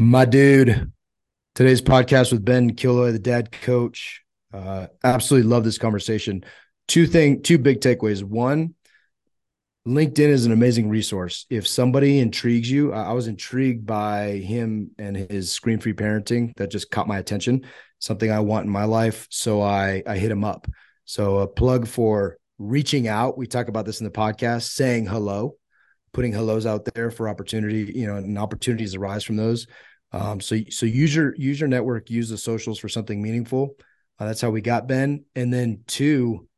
My dude, today's podcast with Ben Killoy, the dad coach. Uh, absolutely love this conversation. Two thing, two big takeaways. One, LinkedIn is an amazing resource. If somebody intrigues you, I was intrigued by him and his scream free parenting that just caught my attention. Something I want in my life, so I I hit him up. So a plug for reaching out. We talk about this in the podcast, saying hello, putting hellos out there for opportunity, you know, and opportunities arise from those. Um, so so use your use your network, use the socials for something meaningful. Uh, that's how we got Ben. And then two,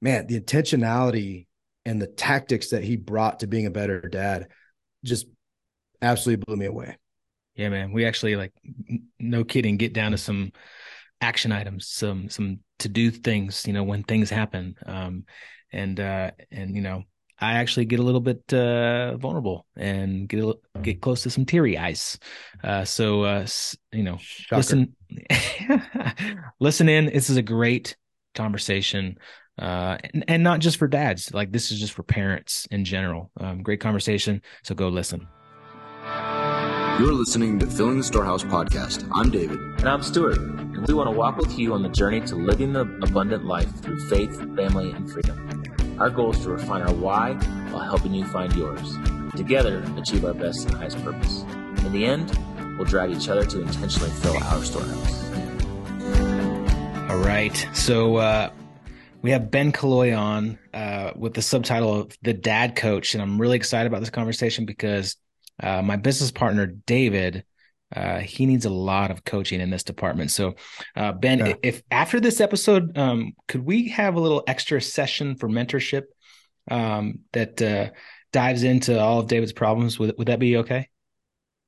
man, the intentionality and the tactics that he brought to being a better dad just absolutely blew me away. Yeah, man. We actually like no kidding, get down to some action items, some some to do things, you know, when things happen. Um and uh and you know, I actually get a little bit uh, vulnerable and get a, get close to some teary eyes. Uh, so uh, you know, Shocker. listen, listen in. This is a great conversation, uh, and, and, not just for dads. Like this is just for parents in general. Um, great conversation. So go listen. You're listening to Filling the Storehouse podcast. I'm David, and I'm Stuart, and we want to walk with you on the journey to living the abundant life through faith, family, and freedom. Our goal is to refine our why while helping you find yours. Together, achieve our best and highest purpose. In the end, we'll drive each other to intentionally fill our storehouse. All right. So, uh, we have Ben Killoy on uh, with the subtitle of The Dad Coach. And I'm really excited about this conversation because uh, my business partner, David, uh, he needs a lot of coaching in this department. So, uh, Ben, yeah. if after this episode, um, could we have a little extra session for mentorship um, that uh, dives into all of David's problems? Would would that be okay?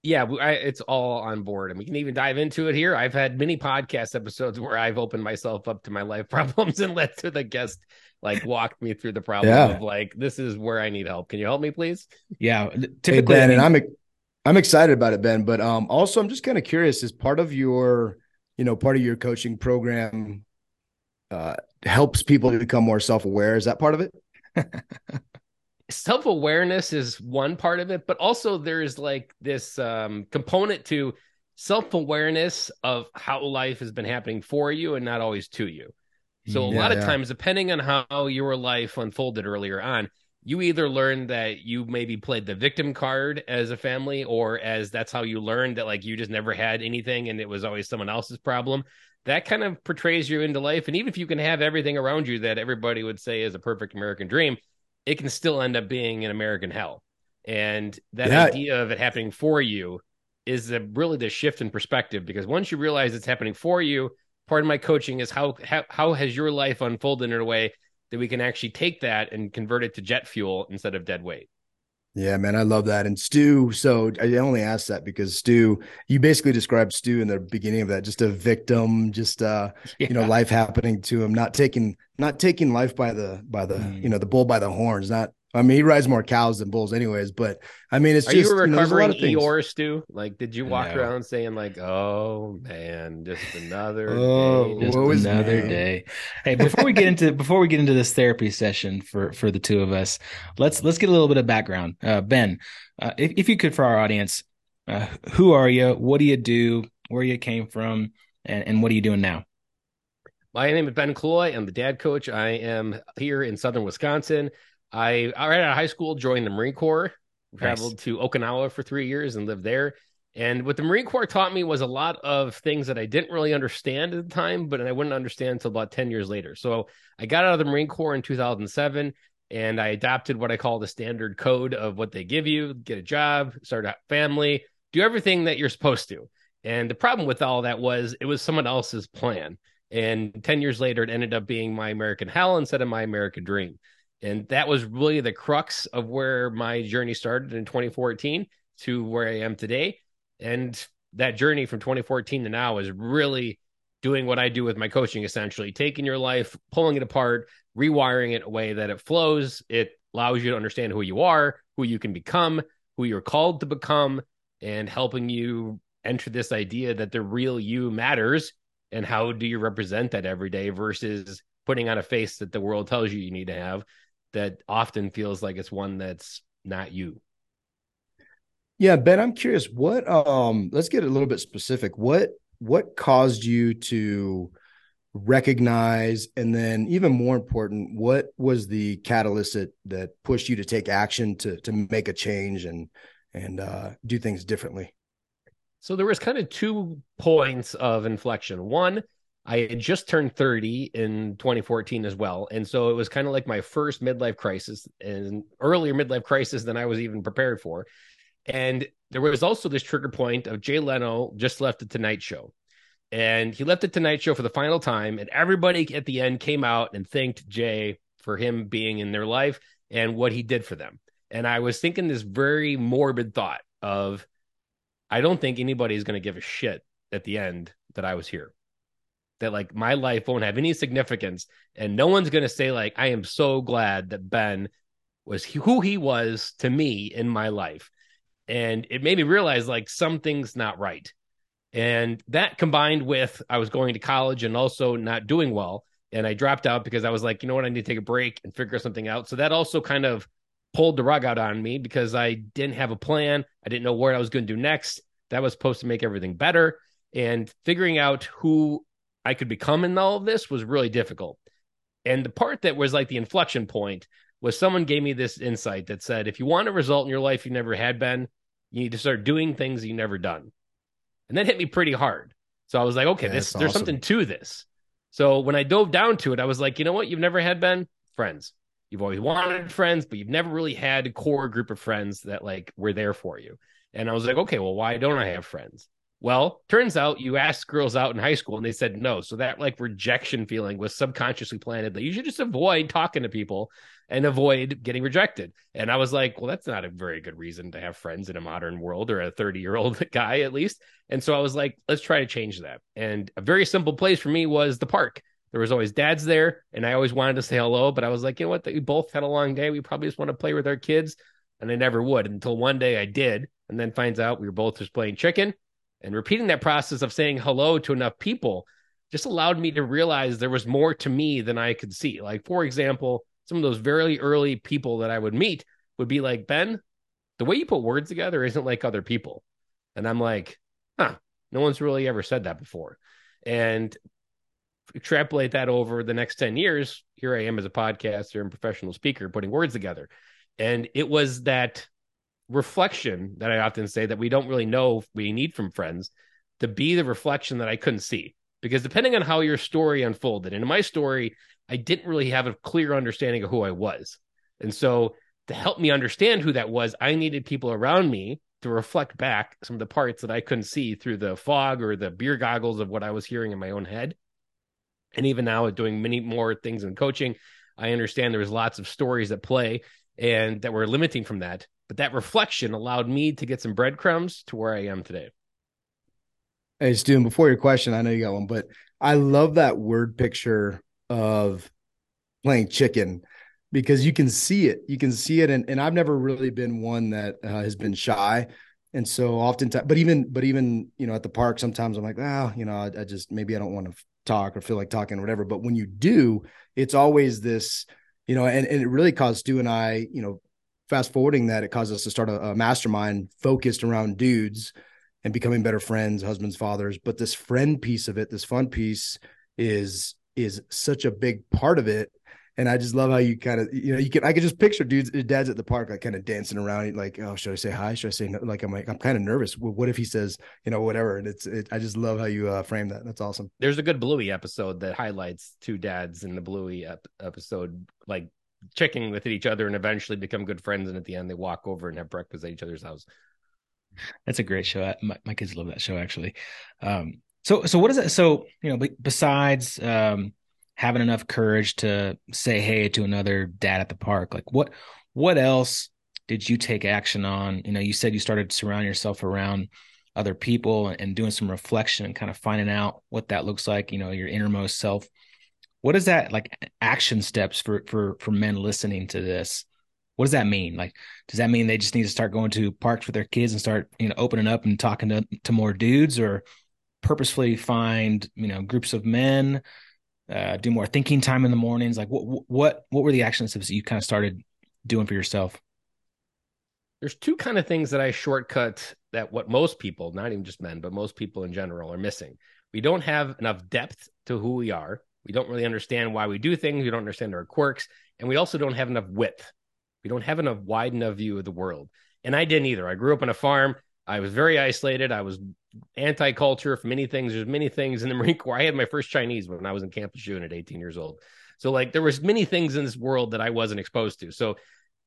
Yeah, I, it's all on board, and we can even dive into it here. I've had many podcast episodes where I've opened myself up to my life problems and let to the guest like walk me through the problem yeah. of like this is where I need help. Can you help me, please? Yeah, typically, hey ben, and I'm I'm excited about it, Ben. But um, also, I'm just kind of curious: is part of your, you know, part of your coaching program uh, helps people to become more self aware? Is that part of it? self awareness is one part of it, but also there's like this um, component to self awareness of how life has been happening for you and not always to you. So a yeah, lot of yeah. times, depending on how your life unfolded earlier on, you either learned that you maybe played the victim card as a family or as that's how you learned that like you just never had anything and it was always someone else's problem. That kind of portrays you into life. And even if you can have everything around you that everybody would say is a perfect american dream it can still end up being an american hell. And that yeah. idea of it happening for you is a, really the shift in perspective because once you realize it's happening for you part of my coaching is how how, how has your life unfolded in a way that we can actually take that and convert it to jet fuel instead of dead weight. Yeah, man, I love that. And Stu, so I only asked that because Stu, you basically described Stu in the beginning of that, just a victim, just uh, yeah. you know, life happening to him, not taking not taking life by the by the mm. you know the bull by the horns, not I mean, he rides more cows than bulls, anyways. But I mean, it's Are just you recovering you know, Eeyore, Stu? Like, did you walk no. around saying like, "Oh man, just another oh, day, just another man? day"? Hey, before we get into before we get into this therapy session for for the two of us, let's let's get a little bit of background. Uh, ben, uh, if if you could for our audience, uh, who are you? What do you do? Where you came from? And, and what are you doing now? My name is Ben Killoy. I'm the dad coach. I am here in southern Wisconsin. I right out of high school joined the Marine Corps, traveled nice. to Okinawa for three years and lived there. And what the Marine Corps taught me was a lot of things that I didn't really understand at the time, but I wouldn't understand until about 10 years later. So I got out of the Marine Corps in 2007 and I adopted what I call the standard code of what they give you get a job, start a family, do everything that you're supposed to. And the problem with all that was it was someone else's plan. And 10 years later, it ended up being my American hell instead of my American dream. And that was really the crux of where my journey started in 2014 to where I am today. And that journey from 2014 to now is really doing what I do with my coaching essentially, taking your life, pulling it apart, rewiring it a way that it flows. It allows you to understand who you are, who you can become, who you're called to become, and helping you enter this idea that the real you matters and how do you represent that every day versus putting on a face that the world tells you you need to have that often feels like it's one that's not you. Yeah, Ben, I'm curious what um let's get a little bit specific. What what caused you to recognize and then even more important, what was the catalyst that that pushed you to take action to to make a change and and uh do things differently? So there was kind of two points of inflection. One, I had just turned 30 in 2014 as well. And so it was kind of like my first midlife crisis and earlier midlife crisis than I was even prepared for. And there was also this trigger point of Jay Leno just left the Tonight Show. And he left the Tonight Show for the final time. And everybody at the end came out and thanked Jay for him being in their life and what he did for them. And I was thinking this very morbid thought of, I don't think anybody is going to give a shit at the end that I was here. That like my life won't have any significance, and no one's going to say like I am so glad that Ben was who he was to me in my life, and it made me realize like something's not right, and that combined with I was going to college and also not doing well, and I dropped out because I was like, you know what, I need to take a break and figure something out. So that also kind of pulled the rug out on me because I didn't have a plan. I didn't know what I was going to do next. That was supposed to make everything better. And figuring out who I could become in all of this was really difficult. And the part that was like the inflection point was someone gave me this insight that said, if you want a result in your life you never had been, you need to start doing things you never done. And that hit me pretty hard. So I was like, okay, yeah, this, there's something to this. So when I dove down to it, I was like, you know what? You've never had been Friends. You've always wanted friends, but you've never really had a core group of friends that like were there for you. And I was like, okay, well, why don't I have friends? Well, turns out you asked girls out in high school and they said no. So that like rejection feeling was subconsciously planted that you should just avoid talking to people and avoid getting rejected. And I was like, well, that's not a very good reason to have friends in a modern world or a 30 year old guy at least. And so I was like, let's try to change that. And a very simple place for me was the park. There was always dads there, and I always wanted to say hello, but I was like, you know what? We both had a long day. We probably just want to play with our kids. And I never would until one day I did, and then finds out we were both just playing chicken. And repeating that process of saying hello to enough people just allowed me to realize there was more to me than I could see. Like, for example, some of those very early people that I would meet would be like, Ben, the way you put words together isn't like other people. And I'm like, huh, no one's really ever said that before. And extrapolate that over the next 10 years, here I am as a podcaster and professional speaker putting words together. And it was that reflection that I often say that we don't really know we need from friends to be the reflection that I couldn't see. Because depending on how your story unfolded, and in my story, I didn't really have a clear understanding of who I was. And so to help me understand who that was, I needed people around me to reflect back some of the parts that I couldn't see through the fog or the beer goggles of what I was hearing in my own head. And even now, doing many more things in coaching, I understand there was lots of stories that play and that were limiting from that. But that reflection allowed me to get some breadcrumbs to where I am today. Hey, Stu, before your question, I know you got one, but I love that word picture of playing chicken because you can see it. You can see it. And, and I've never really been one that uh, has been shy. And so oftentimes, but even, but even, you know, at the park, sometimes I'm like, oh, you know, I, I just, maybe I don't want to talk or feel like talking or whatever. But when you do, it's always this, you know, and, and it really caused Stu and I, you know, fast forwarding that, it caused us to start a, a mastermind focused around dudes and becoming better friends, husbands, fathers. But this friend piece of it, this fun piece is is such a big part of it and I just love how you kind of, you know, you can, I can just picture dudes, dads at the park, like kind of dancing around, like, oh, should I say hi? Should I say no? Like, I'm like, I'm kind of nervous. what if he says, you know, whatever? And it's, it, I just love how you uh, frame that. That's awesome. There's a good Bluey episode that highlights two dads in the Bluey ep- episode, like checking with each other and eventually become good friends. And at the end, they walk over and have breakfast at each other's house. That's a great show. My, my kids love that show actually. Um, so, so what is it? So, you know, besides, um, having enough courage to say hey to another dad at the park like what what else did you take action on you know you said you started to surround yourself around other people and doing some reflection and kind of finding out what that looks like you know your innermost self what is that like action steps for for for men listening to this what does that mean like does that mean they just need to start going to parks with their kids and start you know opening up and talking to to more dudes or purposefully find you know groups of men uh, do more thinking time in the mornings? Like what what what were the action steps that you kind of started doing for yourself? there's two kind of things that I shortcut that what most people, not even just men, but most people in general are missing. We don't have enough depth to who we are. We don't really understand why we do things. We don't understand our quirks. And we also don't have enough width. We don't have enough wide enough view of the world. And I didn't either. I grew up on a farm. I was very isolated. I was anti-culture for many things. There's many things in the Marine Corps. I had my first Chinese when I was in Camp Lejeune at 18 years old. So like there was many things in this world that I wasn't exposed to. So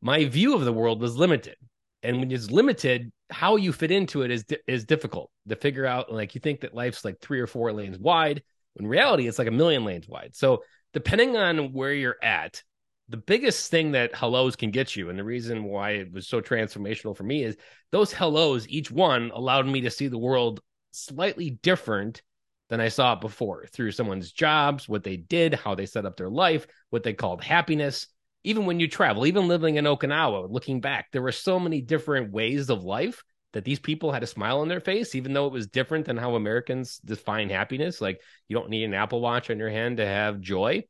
my view of the world was limited. And when it's limited, how you fit into it is is difficult to figure out. Like you think that life's like three or four lanes wide. In reality, it's like a million lanes wide. So depending on where you're at, the biggest thing that hellos can get you, and the reason why it was so transformational for me is those hellos, each one allowed me to see the world slightly different than I saw it before through someone's jobs, what they did, how they set up their life, what they called happiness. Even when you travel, even living in Okinawa, looking back, there were so many different ways of life that these people had a smile on their face, even though it was different than how Americans define happiness. Like you don't need an Apple Watch on your hand to have joy.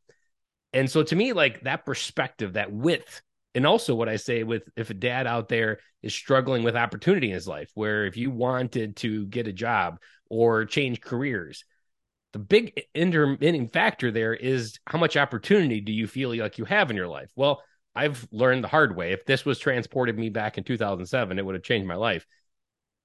And so to me, like that perspective, that width, and also what I say with if a dad out there is struggling with opportunity in his life, where if you wanted to get a job or change careers, the big intermitting factor there is how much opportunity do you feel like you have in your life? Well, I've learned the hard way. If this was transported me back in 2007, it would have changed my life.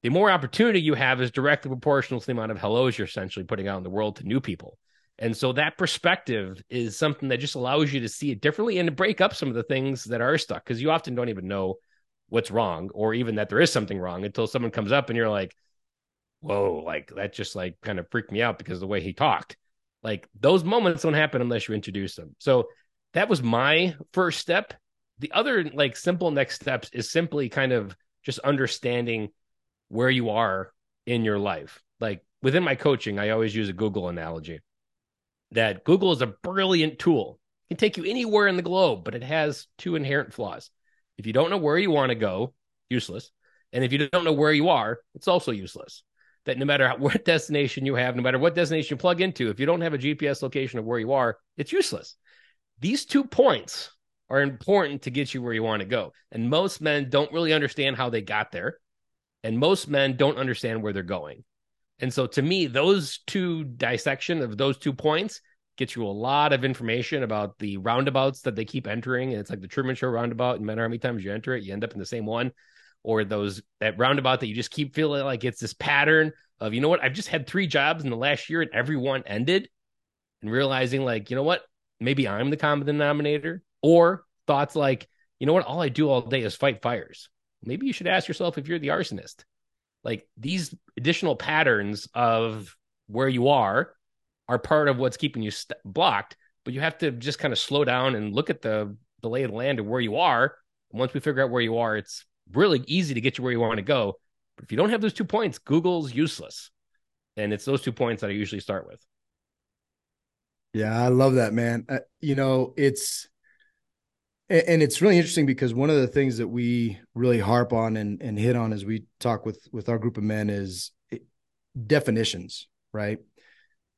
The more opportunity you have is directly proportional to the amount of hellos you're essentially putting out in the world to new people. And so that perspective is something that just allows you to see it differently and to break up some of the things that are stuck because you often don't even know what's wrong or even that there is something wrong until someone comes up and you're like, whoa, like that just like kind of freaked me out because the way he talked. Like those moments don't happen unless you introduce them. So that was my first step. The other like simple next steps is simply kind of just understanding where you are in your life. Like within my coaching, I always use a Google analogy that Google is a brilliant tool. It can take you anywhere in the globe, but it has two inherent flaws. If you don't know where you want to go, useless. And if you don't know where you are, it's also useless. That no matter what destination you have, no matter what destination you plug into, if you don't have a GPS location of where you are, it's useless. These two points are important to get you where you want to go. And most men don't really understand how they got there. And most men don't understand where they're going. And so to me, those two dissection of those two points gets you a lot of information about the roundabouts that they keep entering. And it's like the Truman Show roundabout. No matter how many times you enter it, you end up in the same one. Or those that roundabout that you just keep feeling like it's this pattern of, you know what, I've just had three jobs in the last year and every one ended. And realizing like, you know what, maybe I'm the common denominator. Or thoughts like, you know what, all I do all day is fight fires. Maybe you should ask yourself if you're the arsonist. Like these additional patterns of where you are are part of what's keeping you st- blocked but you have to just kind of slow down and look at the the lay of the land of where you are. And once we figure out where you are it's really easy to get you where you want to go. But if you don't have those two points google's useless. And it's those two points that i usually start with. Yeah i love that man. Uh, you know it's and it's really interesting because one of the things that we really harp on and, and hit on as we talk with with our group of men is eh, definitions right?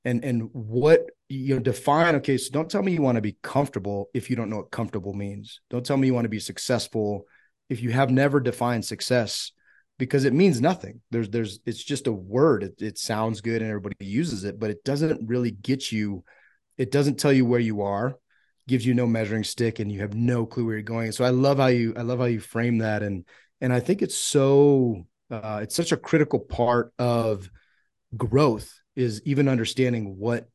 And and what you know define okay so don't tell me you want to be comfortable if you don't know what comfortable means. Don't tell me you want to be successful if you have never defined success because it means nothing. There's there's it's just a word. It, it sounds good and everybody uses it but it doesn't really get you it doesn't tell you where you are gives you no measuring stick and you have no clue where you're going. So I love how you I love how you frame that and and I think it's so uh, it's such a critical part of growth is even understanding what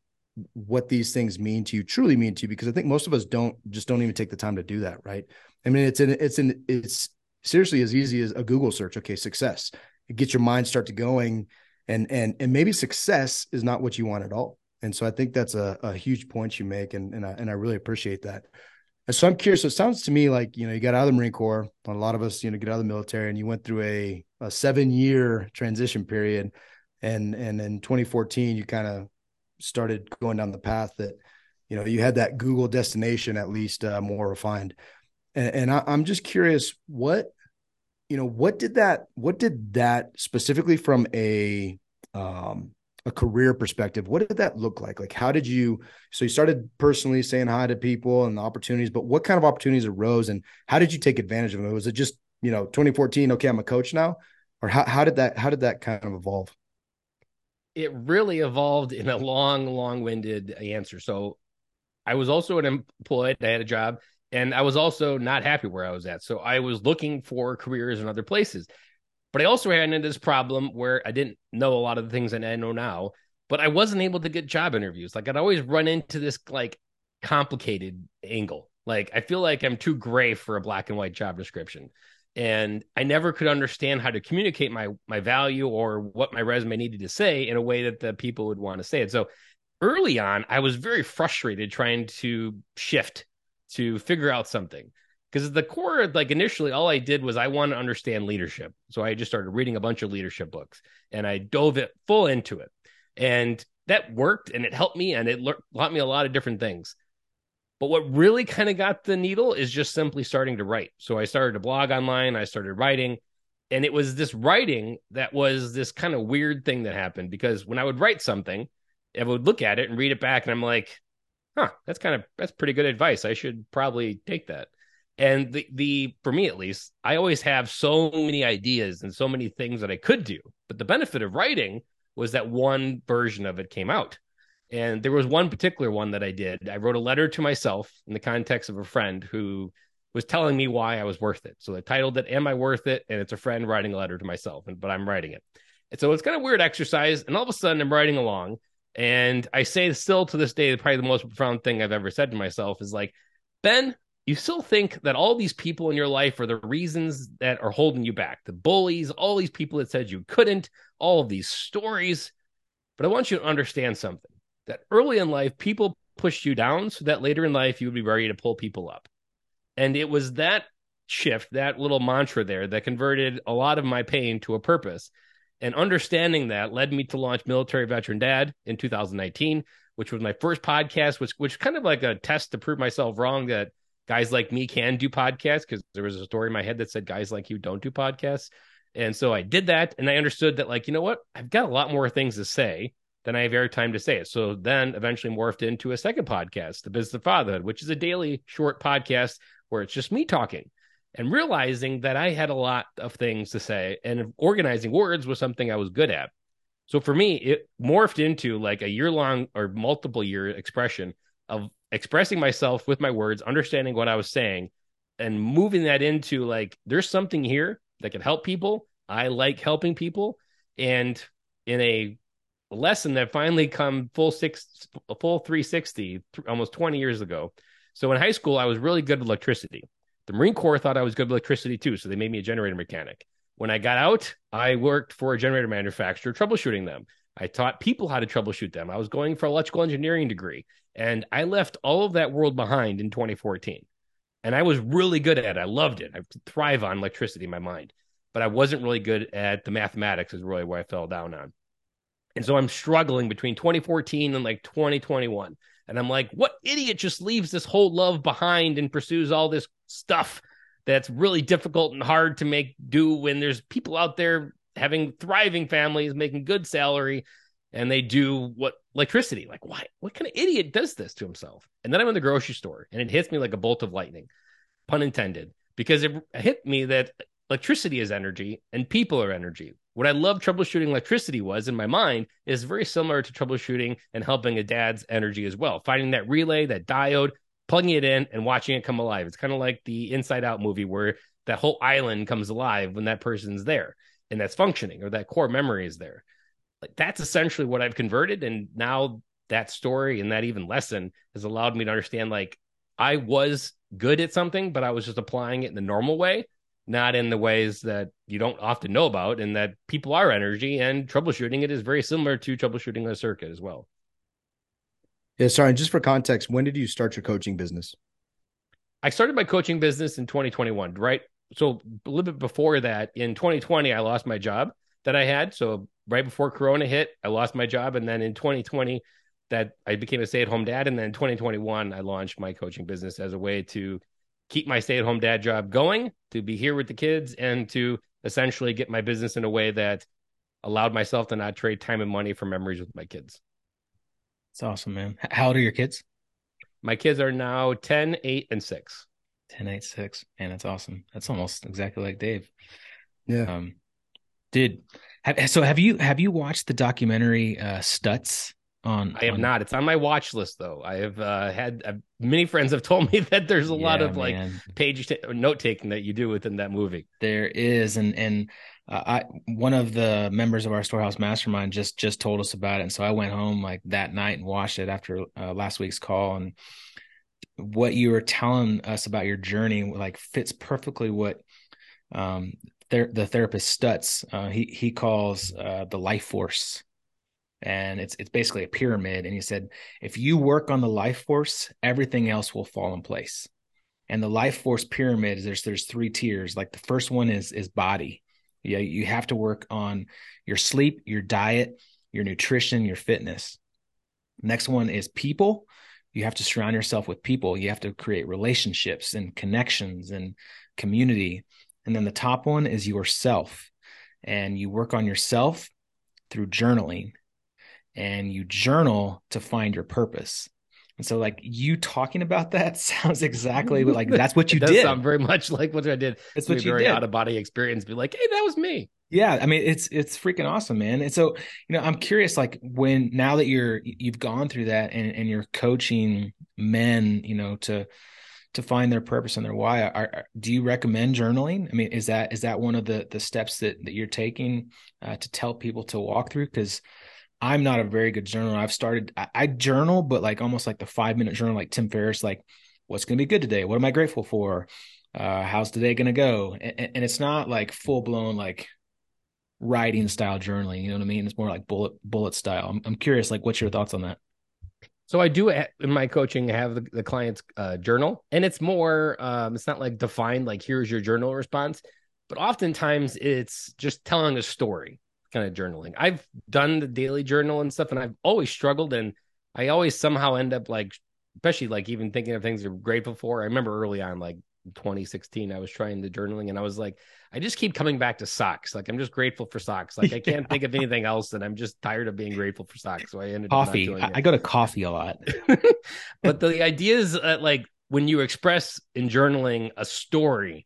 what these things mean to you truly mean to you because I think most of us don't just don't even take the time to do that, right? I mean, it's an it's an it's seriously as easy as a Google search. Okay, success. It gets your mind start to going, and and and maybe success is not what you want at all. And so I think that's a, a huge point you make, and and I, and I really appreciate that. And so I'm curious. So it sounds to me like you know you got out of the Marine Corps. A lot of us, you know, get out of the military, and you went through a a seven year transition period, and and in 2014 you kind of started going down the path that you know you had that Google destination at least uh, more refined. And, and I, I'm just curious what you know what did that what did that specifically from a um a career perspective, what did that look like? Like, how did you? So you started personally saying hi to people and the opportunities, but what kind of opportunities arose, and how did you take advantage of them? Was it just you know 2014 okay i'm a coach now or how, how did that how did that kind of evolve it really evolved in a long long-winded answer so i was also an employed i had a job and i was also not happy where i was at so i was looking for careers in other places but i also ran into this problem where i didn't know a lot of the things that i know now but i wasn't able to get job interviews like i'd always run into this like complicated angle like I feel like I'm too gray for a black and white job description. And I never could understand how to communicate my my value or what my resume needed to say in a way that the people would want to say it. So early on, I was very frustrated trying to shift to figure out something. Because at the core, like initially, all I did was I wanted to understand leadership. So I just started reading a bunch of leadership books and I dove it full into it. And that worked and it helped me and it taught me a lot of different things. But what really kind of got the needle is just simply starting to write. So I started to blog online, I started writing, and it was this writing that was this kind of weird thing that happened because when I would write something, I would look at it and read it back, and I'm like, huh, that's kind of that's pretty good advice. I should probably take that. And the the for me at least, I always have so many ideas and so many things that I could do. But the benefit of writing was that one version of it came out. And there was one particular one that I did. I wrote a letter to myself in the context of a friend who was telling me why I was worth it. So I titled it "Am I Worth It?" and it's a friend writing a letter to myself, and, but I'm writing it. And so it's kind of weird exercise. And all of a sudden, I'm writing along, and I say still to this day, probably the most profound thing I've ever said to myself is like, Ben, you still think that all these people in your life are the reasons that are holding you back the bullies, all these people that said you couldn't, all of these stories. But I want you to understand something that early in life, people pushed you down so that later in life you would be ready to pull people up. And it was that shift, that little mantra there that converted a lot of my pain to a purpose. And understanding that led me to launch Military Veteran Dad in 2019, which was my first podcast, which which kind of like a test to prove myself wrong that guys like me can do podcasts because there was a story in my head that said guys like you don't do podcasts. And so I did that and I understood that like, you know what? I've got a lot more things to say then I have airtime to say it. So then eventually morphed into a second podcast, The Business of Fatherhood, which is a daily short podcast where it's just me talking and realizing that I had a lot of things to say and organizing words was something I was good at. So for me, it morphed into like a year long or multiple year expression of expressing myself with my words, understanding what I was saying, and moving that into like, there's something here that can help people. I like helping people. And in a lesson that finally come full six, full 360 almost 20 years ago. So in high school, I was really good with electricity. The Marine Corps thought I was good with electricity too, so they made me a generator mechanic. When I got out, I worked for a generator manufacturer troubleshooting them. I taught people how to troubleshoot them. I was going for electrical engineering degree, and I left all of that world behind in 2014. And I was really good at it. I loved it. I thrive on electricity in my mind, but I wasn't really good at the mathematics. Is really where I fell down on. And so I'm struggling between 2014 and like 2021. And I'm like, what idiot just leaves this whole love behind and pursues all this stuff that's really difficult and hard to make do when there's people out there having thriving families, making good salary, and they do what electricity. Like, why? What kind of idiot does this to himself? And then I'm in the grocery store and it hits me like a bolt of lightning, pun intended, because it hit me that electricity is energy and people are energy. What I love troubleshooting electricity was in my mind is very similar to troubleshooting and helping a dad's energy as well. Finding that relay, that diode, plugging it in and watching it come alive. It's kind of like the Inside Out movie where that whole island comes alive when that person's there and that's functioning or that core memory is there. Like that's essentially what I've converted. And now that story and that even lesson has allowed me to understand like I was good at something, but I was just applying it in the normal way not in the ways that you don't often know about, and that people are energy and troubleshooting it is very similar to troubleshooting a circuit as well. Yeah, sorry. Just for context, when did you start your coaching business? I started my coaching business in 2021, right? So a little bit before that, in 2020, I lost my job that I had. So right before Corona hit, I lost my job, and then in 2020, that I became a stay-at-home dad, and then 2021, I launched my coaching business as a way to keep my stay at home dad job going, to be here with the kids, and to essentially get my business in a way that allowed myself to not trade time and money for memories with my kids. It's awesome, man. How old are your kids? My kids are now 10, 8, and 6. 10, 8, 6. Man, that's awesome. That's almost exactly like Dave. Yeah. Um, did have, so have you have you watched the documentary uh Stutz on I have on, not. It's on my watch list though. I have uh, had uh, many friends have told me that there's a lot Yeah, of like man. page t- note taking that you do within that movie. There is, and and uh, I one of the members of our storehouse mastermind just just told us about it, and so I went home like that night and watched it after uh, last week's call, and what you were telling us about your journey like fits perfectly what um ther- the therapist Stutz uh, he he calls uh, the life force. And it's it's basically a pyramid. And he said, if you work on the life force, everything else will fall in place. And the life force pyramid is there's there's three tiers. Like the first one is is body. Yeah you have to work on your sleep your diet your nutrition your fitness. Next one is people. You have to surround yourself with people. You have to create relationships and connections and community and then the top one is yourself and you work on yourself through journaling and you journal to find your purpose and so, like you talking about that sounds exactly like that's what you did. sound very much like what I did. It's what you very did. out of body experience. Be like, hey, that was me. Yeah, I mean, it's it's freaking awesome, man. And so, you know, I'm curious, like when now that you're you've gone through that and and you're coaching men, you know, to to find their purpose and their why. Are, are- do you recommend journaling? I mean, is that is that one of the the steps that that you're taking uh, to tell people to walk through? Because I'm not a very good journaler. I've started I, I journal, but like almost like the five minute journal, like Tim Ferriss, like what's going to be good today? What am I grateful for? Uh, how's today going to go? And, and it's not like full blown like writing style journaling. You know what I mean? It's more like bullet bullet style. I'm, I'm curious, like, what's your thoughts on that? So I do in my coaching have the, the client's uh, journal, and it's more. Um, it's not like defined like here's your journal response, but oftentimes it's just telling a story, kind of journaling. I've done the daily journal and stuff, and I've always struggled, and I always somehow end up like, especially like even thinking of things you're grateful for. I remember early on, like 2016, I was trying the journaling, and I was like, I just keep coming back to socks. Like I'm just grateful for socks. Like I can't think of anything else, and I'm just tired of being grateful for socks. So I ended up not Coffee. doing I, go to coffee a lot. but the idea is that like when you express in journaling a story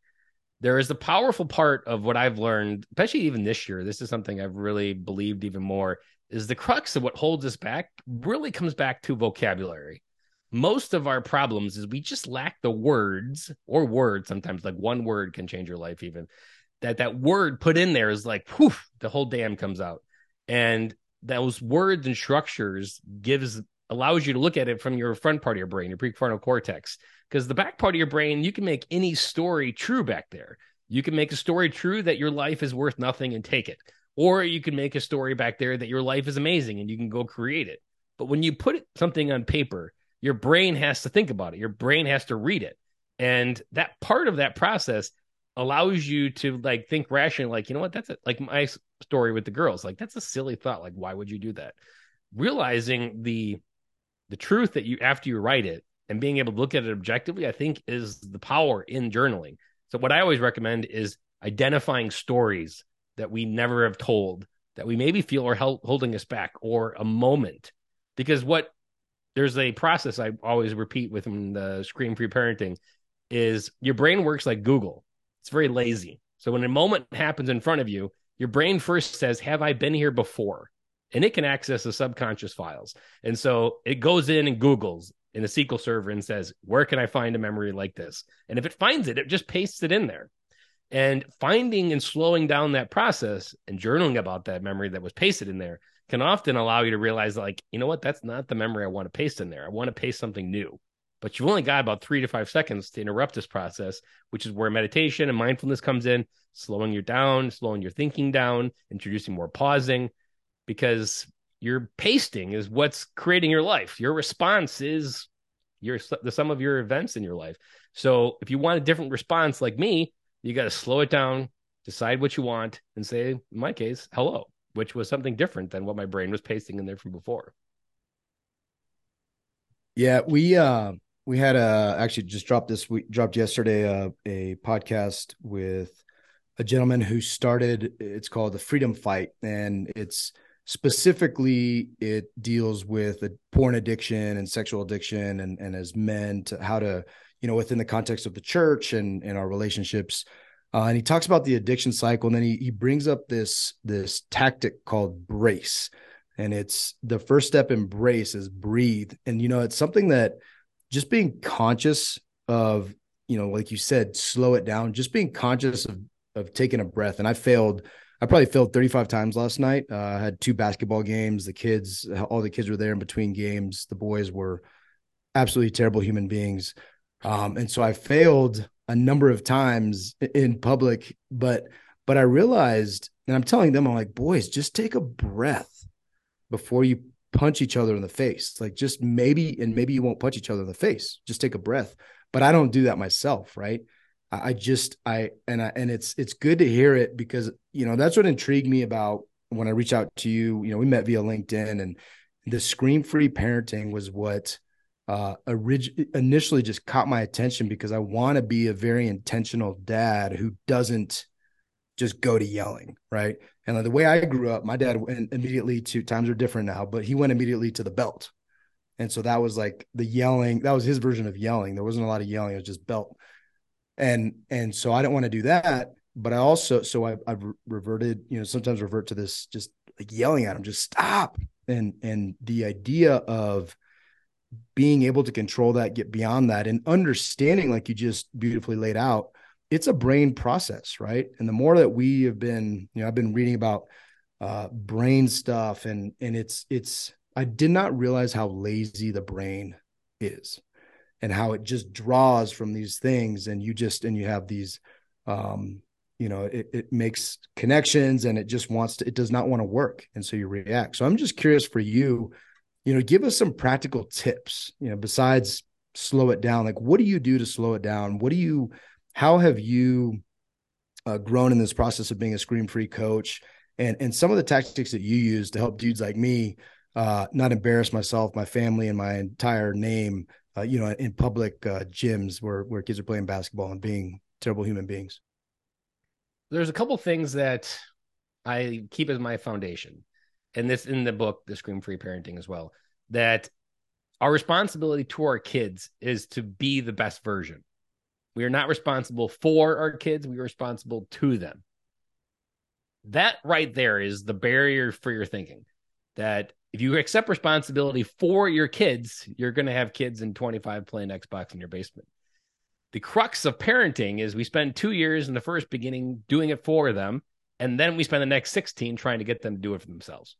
there is the powerful part of what i've learned especially even this year this is something i've really believed even more is the crux of what holds us back really comes back to vocabulary most of our problems is we just lack the words or words sometimes like one word can change your life even that that word put in there is like whew, the whole dam comes out and those words and structures gives allows you to look at it from your front part of your brain, your prefrontal cortex. Because the back part of your brain, you can make any story true back there. You can make a story true that your life is worth nothing and take it. Or you can make a story back there that your life is amazing and you can go create it. But when you put something on paper, your brain has to think about it. Your brain has to read it. And that part of that process allows you to like think rationally, like, you know what, that's it. Like my story with the girls, like that's a silly thought. Like, why would you do that? Realizing the the truth that you after you write it and being able to look at it objectively, I think is the power in journaling. So what I always recommend is identifying stories that we never have told that we maybe feel are hel- holding us back or a moment because what there's a process I always repeat within the scream free parenting is your brain works like Google. It's very lazy. So when a moment happens in front of you, your brain first says, Have I been here before? And it can access the subconscious files. And so it goes in and Googles in a SQL server and says, Where can I find a memory like this? And if it finds it, it just pastes it in there. And finding and slowing down that process and journaling about that memory that was pasted in there can often allow you to realize, like, you know what, that's not the memory I want to paste in there. I want to paste something new. But you've only got about three to five seconds to interrupt this process, which is where meditation and mindfulness comes in, slowing you down, slowing your thinking down, introducing more pausing, because your pasting is what's creating your life. Your response is your the sum of your events in your life. So if you want a different response like me, you got to slow it down, decide what you want, and say, in my case, hello, which was something different than what my brain was pasting in there from before. Yeah, we uh we had a actually just dropped this we dropped yesterday uh, a podcast with a gentleman who started it's called the Freedom Fight and it's specifically it deals with a porn addiction and sexual addiction and and as men to how to you know, within the context of the church and and our relationships. Uh, and he talks about the addiction cycle, and then he he brings up this this tactic called brace, and it's the first step in brace is breathe, and you know it's something that just being conscious of, you know, like you said, slow it down, just being conscious of of taking a breath. And I failed I probably failed 35 times last night. Uh, I had two basketball games. The kids, all the kids were there in between games. The boys were absolutely terrible human beings. Um, and so I failed a number of times in public, but but I realized, and I'm telling them, I'm like, boys, just take a breath before you punch each other in the face. Like just maybe, and maybe you won't punch each other in the face. Just take a breath. But I don't do that myself, right? I just I and I and it's it's good to hear it because you know that's what intrigued me about when I reached out to you. You know, we met via LinkedIn and the scream free parenting was what uh orig- initially just caught my attention because I want to be a very intentional dad who doesn't just go to yelling, right? And the way I grew up, my dad went immediately to times are different now, but he went immediately to the belt. And so that was like the yelling, that was his version of yelling. There wasn't a lot of yelling, it was just belt and and so I don't want to do that. But I also so I, I've reverted, you know, sometimes revert to this just like yelling at him, just stop. And and the idea of being able to control that, get beyond that, and understanding, like you just beautifully laid out, it's a brain process, right? And the more that we have been, you know, I've been reading about uh, brain stuff, and and it's it's I did not realize how lazy the brain is and how it just draws from these things and you just and you have these um you know it, it makes connections and it just wants to it does not want to work and so you react so i'm just curious for you you know give us some practical tips you know besides slow it down. Like what do you do to slow it down? What do you how have you uh, grown in this process of being a scream free coach? And and some of the tactics that you use to help dudes like me uh, not embarrass myself my family and my entire name uh, you know, in public uh, gyms where where kids are playing basketball and being terrible human beings? There's a couple things that I keep as my foundation, and this in the book, the Scream Free Parenting as well. That our responsibility to our kids is to be the best version. We are not responsible for our kids; we are responsible to them. That right there is the barrier for your thinking. That if you accept responsibility for your kids, you're going to have kids in 25 playing Xbox in your basement. The crux of parenting is we spend two years in the first beginning doing it for them, and then we spend the next 16 trying to get them to do it for themselves.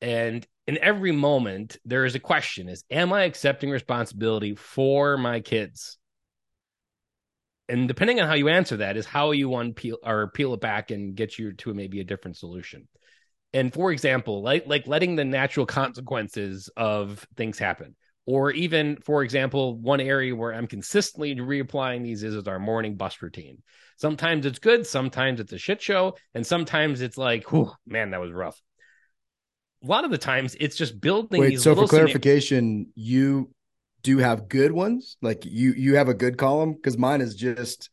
And in every moment, there is a question is, am I accepting responsibility for my kids? And depending on how you answer that is how you want peel or peel it back and get you to maybe a different solution. And for example like like letting the natural consequences of things happen. Or even for example one area where i'm consistently reapplying these is, is our morning bus routine. Sometimes it's good sometimes it's a shit show and sometimes it's like man that was rough a lot of the times it's just building Wait, so for clarification you do have good ones like you you have a good column because mine is just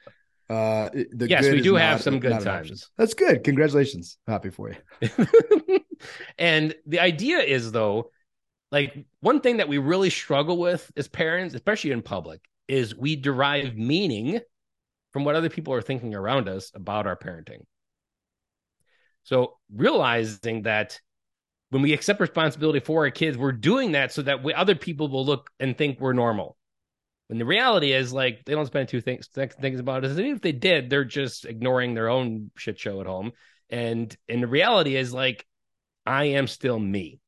uh, the yes, we do have not, some good times. That's good. Congratulations. Happy for you. and the idea is though, like one thing that we really struggle with as parents, especially in public, is we derive meaning from what other people are thinking around us about our parenting. So realizing that when we accept responsibility for our kids, we're doing that so that we, other people will look and think we're normal. When the reality is, like, they don't spend two things things about it. And even if they did, they're just ignoring their own shit show at home. And and the reality is, like, I am still me.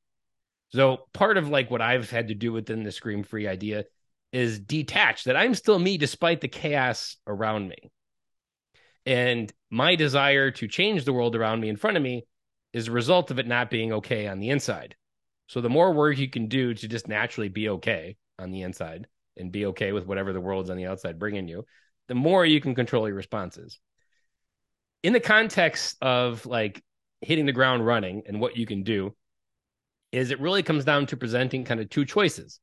So part of like what I've had to do within the scream free idea is detach that I'm still me despite the chaos around me. And my desire to change the world around me in front of me is a result of it not being okay on the inside. So the more work you can do to just naturally be okay on the inside, and be okay with whatever the world's on the outside bringing you, the more you can control your responses. In the context of like hitting the ground running and what you can do, is it really comes down to presenting kind of two choices.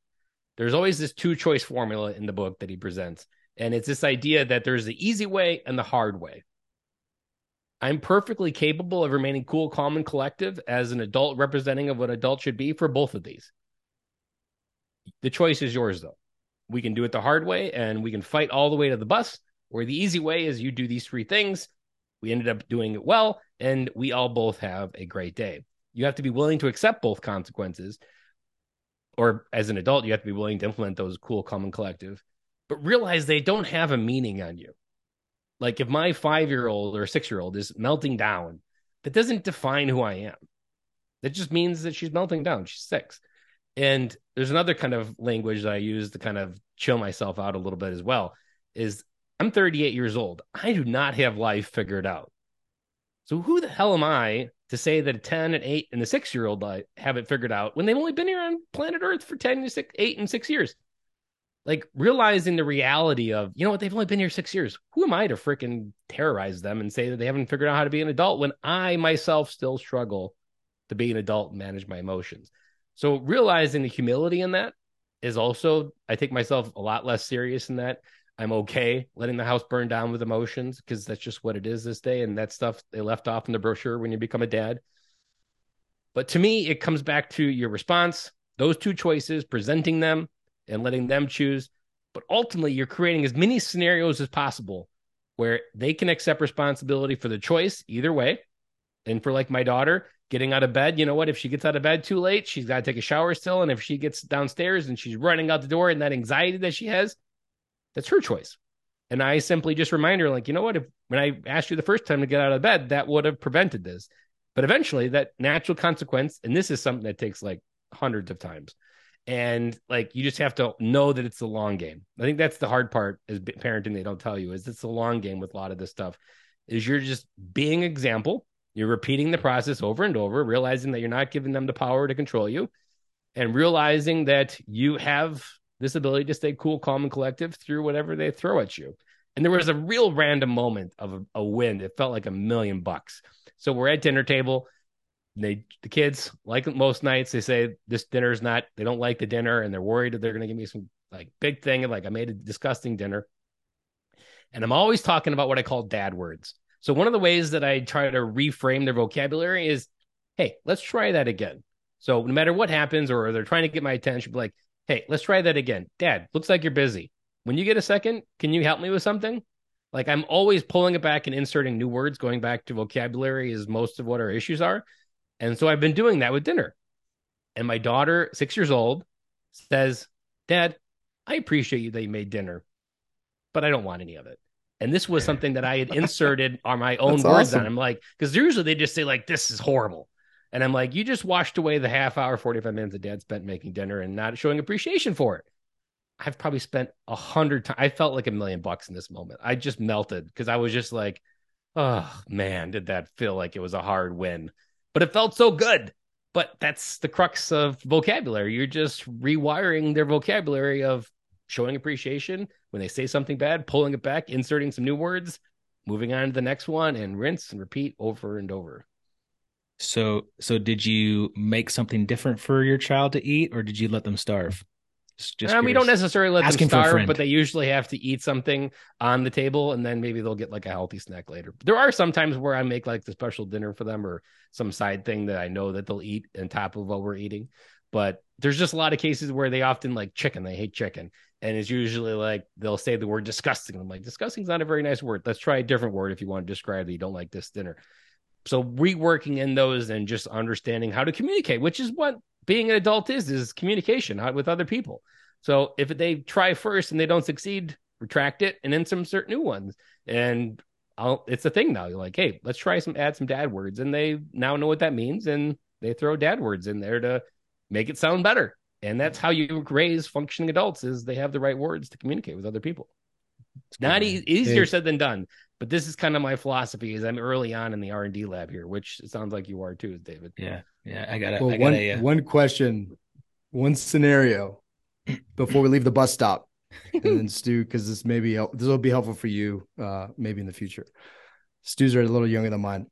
There's always this two choice formula in the book that he presents. And it's this idea that there's the easy way and the hard way. I'm perfectly capable of remaining cool, calm, and collective as an adult representing of what adult should be for both of these. The choice is yours, though. we can do it the hard way and we can fight all the way to the bus, or the easy way is you do these three things. We ended up doing it well, and we all both have a great day. You have to be willing to accept both consequences. Or as an adult, you have to be willing to implement those cool, common collective, but realize they don't have a meaning on you. Like if my five year old or six year old is melting down, that doesn't define who I am. That just means that she's melting down. She's six. And there's another kind of language that I use to kind of chill myself out a little bit as well is I'm 38 years old. I do not have life figured out. So who the hell am I to say that a 10 and 8 and the 6 year old have it figured out when they've only been here on planet Earth for 10 to 6 8 and 6 years? Like realizing the reality of, you know what, they've only been here 6 years. Who am I to freaking terrorize them and say that they haven't figured out how to be an adult when I myself still struggle to be an adult and manage my emotions? So realizing the humility in that is also I take myself a lot less serious in that. I'm okay letting the house burn down with emotions because that's just what it is this day. And that stuff they left off in the brochure when you become a dad. But to me, it comes back to your response, those two choices, presenting them and letting them choose. But ultimately, you're creating as many scenarios as possible where they can accept responsibility for the choice either way. And for like my daughter, getting out of bed, you know what? If she gets out of bed too late, she's got to take a shower still. And if she gets downstairs and she's running out the door and that anxiety that she has, that's her choice. And I simply just remind her, like, you know what? If when I asked you the first time to get out of bed, that would have prevented this. But eventually, that natural consequence, and this is something that takes like hundreds of times. And like, you just have to know that it's a long game. I think that's the hard part is parenting. They don't tell you is it's a long game with a lot of this stuff. Is you're just being example. You're repeating the process over and over, realizing that you're not giving them the power to control you, and realizing that you have this ability to stay cool, calm, and collective through whatever they throw at you. And there was a real random moment of a, a win. It felt like a million bucks. So we're at dinner table. They the kids, like most nights, they say this dinner's not, they don't like the dinner and they're worried that they're gonna give me some like big thing and like I made a disgusting dinner. And I'm always talking about what I call dad words. So one of the ways that I try to reframe their vocabulary is, hey, let's try that again. So no matter what happens, or they're trying to get my attention, be like, Hey, let's try that again. Dad, looks like you're busy. When you get a second, can you help me with something? Like I'm always pulling it back and inserting new words, going back to vocabulary is most of what our issues are. And so I've been doing that with dinner. And my daughter, six years old, says, Dad, I appreciate you that you made dinner, but I don't want any of it. And this was something that I had inserted on my own words awesome. on. I'm like, because usually they just say, like, this is horrible. And I'm like, you just washed away the half hour, 45 minutes that dad spent making dinner and not showing appreciation for it. I've probably spent a hundred times. I felt like a million bucks in this moment. I just melted because I was just like, oh man, did that feel like it was a hard win? But it felt so good. But that's the crux of vocabulary. You're just rewiring their vocabulary of showing appreciation when they say something bad, pulling it back, inserting some new words, moving on to the next one, and rinse and repeat over and over. So, so did you make something different for your child to eat, or did you let them starve? Just we don't necessarily let Asking them starve, but they usually have to eat something on the table, and then maybe they'll get like a healthy snack later. There are some times where I make like the special dinner for them, or some side thing that I know that they'll eat on top of what we're eating. But there's just a lot of cases where they often like chicken. They hate chicken, and it's usually like they'll say the word disgusting. I'm like, disgusting is not a very nice word. Let's try a different word if you want to describe that you don't like this dinner. So reworking in those and just understanding how to communicate, which is what being an adult is, is communication uh, with other people. So if they try first and they don't succeed, retract it and then some insert new ones. And I'll, it's a thing now. You're like, hey, let's try some add some dad words, and they now know what that means, and they throw dad words in there to make it sound better. And that's how you raise functioning adults: is they have the right words to communicate with other people. It's not e- easier said than done, but this is kind of my philosophy. Is I'm early on in the R and D lab here, which sounds like you are too, David. Yeah, yeah. I got it. well, one uh... one question, one scenario before we leave the bus stop, and then Stu, because this may be this will be helpful for you, uh, maybe in the future. Stu's are a little younger than mine.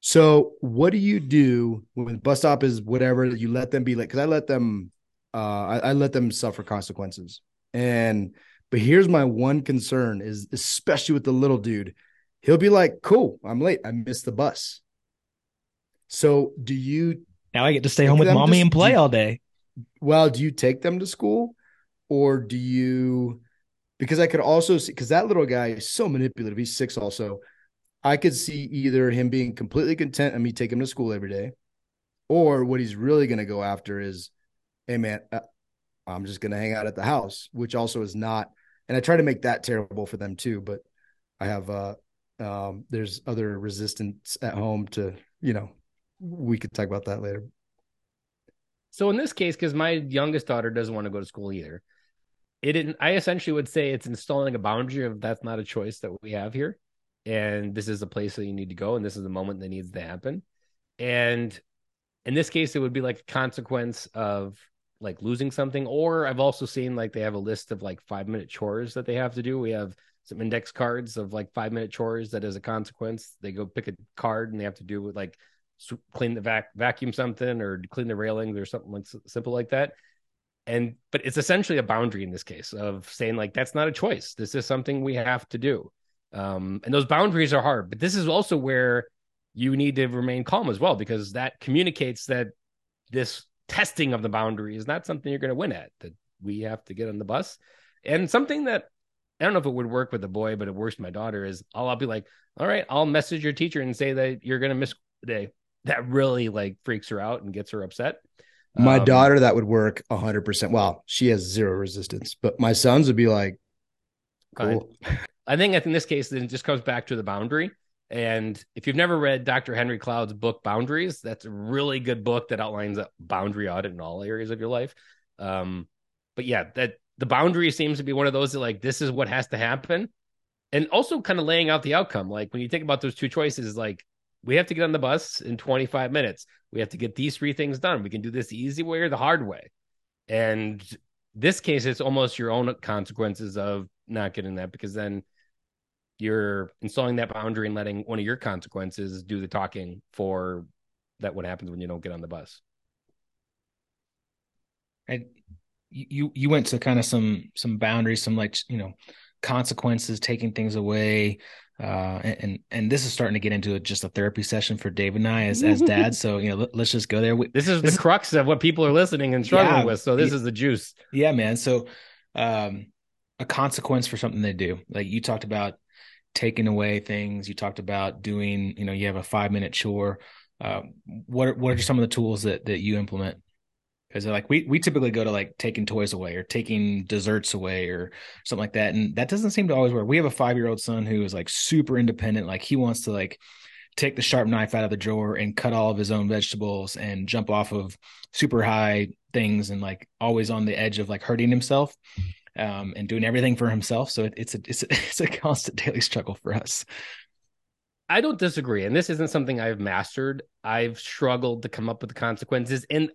So, what do you do when bus stop is whatever you let them be late? Because I let them, uh, I, I let them suffer consequences, and but here's my one concern is especially with the little dude, he'll be like, "Cool, I'm late. I missed the bus." So, do you now I get to stay home with mommy and play all day? Well, do you take them to school or do you because I could also see because that little guy is so manipulative. He's six also. I could see either him being completely content and me take him to school every day, or what he's really going to go after is, hey man, uh, I'm just going to hang out at the house, which also is not. And I try to make that terrible for them too, but I have uh um there's other resistance at home to you know we could talk about that later. So in this case, because my youngest daughter doesn't want to go to school either, it didn't. I essentially would say it's installing a boundary of that's not a choice that we have here, and this is a place that you need to go, and this is a moment that needs to happen, and in this case, it would be like a consequence of like losing something, or I've also seen like they have a list of like five minute chores that they have to do. We have some index cards of like five minute chores that as a consequence they go pick a card and they have to do with like clean the vac vacuum something or clean the railings or something like simple like that and but it's essentially a boundary in this case of saying like that's not a choice this is something we have to do um, and those boundaries are hard but this is also where you need to remain calm as well because that communicates that this testing of the boundary is not something you're going to win at that we have to get on the bus and something that I don't know if it would work with a boy, but it works with my daughter. Is I'll, I'll be like, all right, I'll message your teacher and say that you're gonna miss the day. That really like freaks her out and gets her upset. My um, daughter, that would work hundred percent. Well, she has zero resistance, but my sons would be like, cool. I think in this case, then it just comes back to the boundary. And if you've never read Dr. Henry Cloud's book Boundaries, that's a really good book that outlines a boundary audit in all areas of your life. Um, but yeah, that the boundary seems to be one of those that like this is what has to happen and also kind of laying out the outcome like when you think about those two choices like we have to get on the bus in 25 minutes. We have to get these three things done. We can do this the easy way or the hard way. And this case it's almost your own consequences of not getting that because then you're installing that boundary and letting one of your consequences do the talking for that what happens when you don't get on the bus. I you you went to kind of some some boundaries, some like you know consequences, taking things away, uh, and and this is starting to get into a, just a therapy session for Dave and I as as dads. So you know, let, us just go there. We, this is this the crux of what people are listening and struggling yeah, with. So this yeah, is the juice. Yeah, man. So, um, a consequence for something they do, like you talked about taking away things. You talked about doing. You know, you have a five minute chore. Uh, what are, what are some of the tools that that you implement? Because like we we typically go to like taking toys away or taking desserts away or something like that and that doesn't seem to always work we have a five year old son who is like super independent like he wants to like take the sharp knife out of the drawer and cut all of his own vegetables and jump off of super high things and like always on the edge of like hurting himself um, and doing everything for himself so it, it's a it's a, it's a constant daily struggle for us I don't disagree. And this isn't something I've mastered. I've struggled to come up with the consequences. And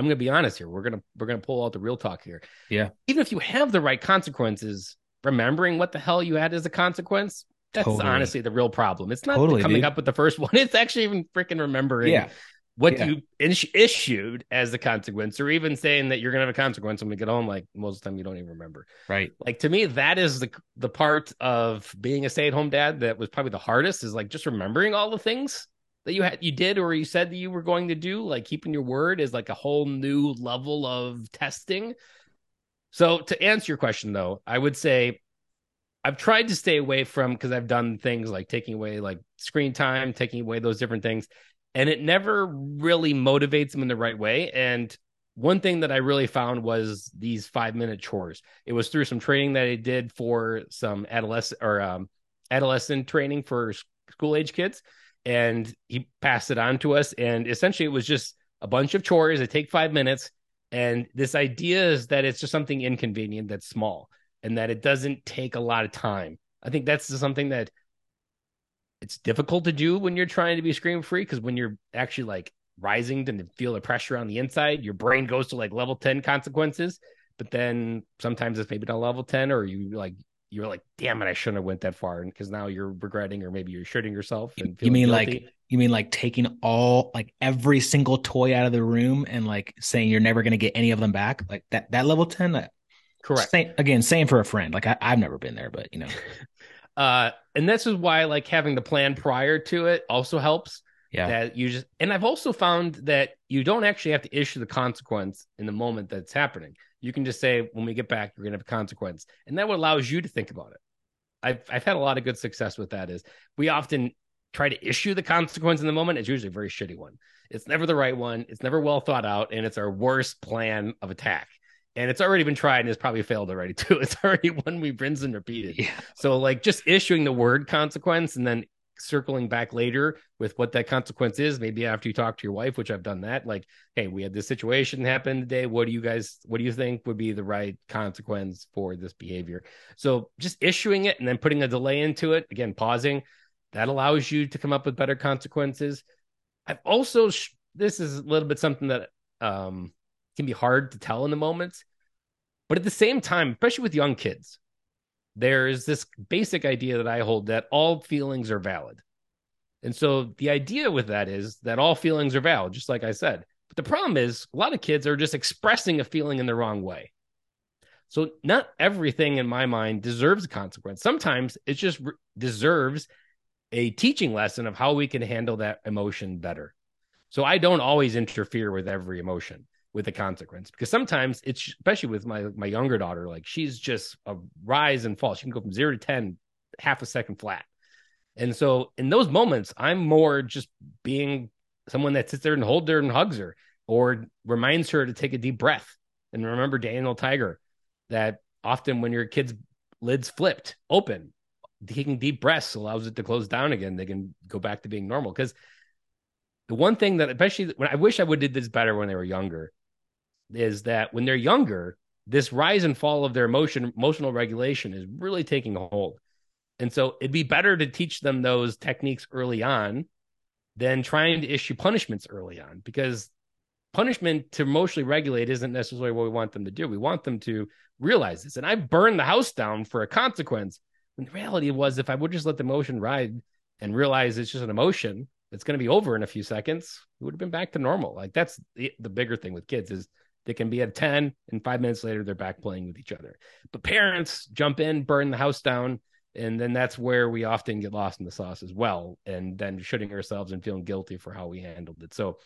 I'm going to be honest here. We're going to we're going to pull out the real talk here. Yeah. Even if you have the right consequences, remembering what the hell you had as a consequence, that's totally. honestly the real problem. It's not totally, coming dude. up with the first one. It's actually even freaking remembering yeah. what yeah. you is- issued as the consequence, or even saying that you're going to have a consequence when we get home. Like most of the time, you don't even remember. Right. Like to me, that is the the part of being a stay at home dad that was probably the hardest. Is like just remembering all the things that you had you did or you said that you were going to do like keeping your word is like a whole new level of testing? So to answer your question though i would say i've tried to stay away from because i've done things like taking away like screen time taking away those different things and it never really motivates them in the right way and one thing that i really found was these five minute chores. It was through some training that i did for some adolescent or um, adolescent training for school age kids and he passed it on to us. And essentially, it was just a bunch of chores that take five minutes. And this idea is that it's just something inconvenient that's small and that it doesn't take a lot of time. I think that's something that it's difficult to do when you're trying to be scream free because when you're actually like rising to feel the pressure on the inside, your brain goes to like level 10 consequences. But then sometimes it's maybe not level 10 or you like you're like, damn it, I shouldn't have went that far, and because now you're regretting, or maybe you're shooting yourself. And you mean guilty. like you mean like taking all like every single toy out of the room and like saying you're never going to get any of them back, like that that level ten. That, Correct. Same, again, same for a friend. Like I, I've never been there, but you know. uh, and this is why like having the plan prior to it also helps Yeah. That you just and I've also found that you don't actually have to issue the consequence in the moment that's happening. You can just say, when we get back, you're gonna have a consequence. And that allows you to think about it. I've I've had a lot of good success with that. Is we often try to issue the consequence in the moment. It's usually a very shitty one. It's never the right one. It's never well thought out, and it's our worst plan of attack. And it's already been tried and it's probably failed already too. It's already one we've rinsed and repeated. Yeah. So like just issuing the word consequence and then circling back later with what that consequence is maybe after you talk to your wife which i've done that like hey we had this situation happen today. What do you guys what do you think would be the right consequence for this behavior? So just issuing it and then putting a delay into it again pausing that allows you to come up with better consequences. I've also this is a little bit something that um can be hard to tell in the moments but at the same time especially with young kids there's this basic idea that I hold that all feelings are valid. And so the idea with that is that all feelings are valid, just like I said. But the problem is a lot of kids are just expressing a feeling in the wrong way. So not everything in my mind deserves a consequence. Sometimes it just re- deserves a teaching lesson of how we can handle that emotion better. So I don't always interfere with every emotion with a consequence because sometimes it's especially with my my younger daughter like she's just a rise and fall. She can go from 0 to 10 half a second flat. And so in those moments i'm more just being someone that sits there and holds her and hugs her or reminds her to take a deep breath. And remember daniel tiger that often when your kid's lids flipped open taking deep breaths allows it to close down again. They can go back to being normal. Because the one thing that especially when I wish I would did this better when they were younger is that when they're younger, this rise and fall of their emotion, emotional regulation is really taking hold. And so it'd be better to teach them those techniques early on than trying to issue punishments early on because punishment to emotionally regulate isn't necessarily what we want them to do. We want them to realize this. And I burned the house down for a consequence. And the reality was, if I would just let the emotion ride and realize it's just an emotion that's going to be over in a few seconds, it would have been back to normal. Like that's the, the bigger thing with kids is they can be at 10 and five minutes later they're back playing with each other. But parents jump in, burn the house down, and then that's where we often get lost in the sauce as well. And then shooting ourselves and feeling guilty for how we handled it. So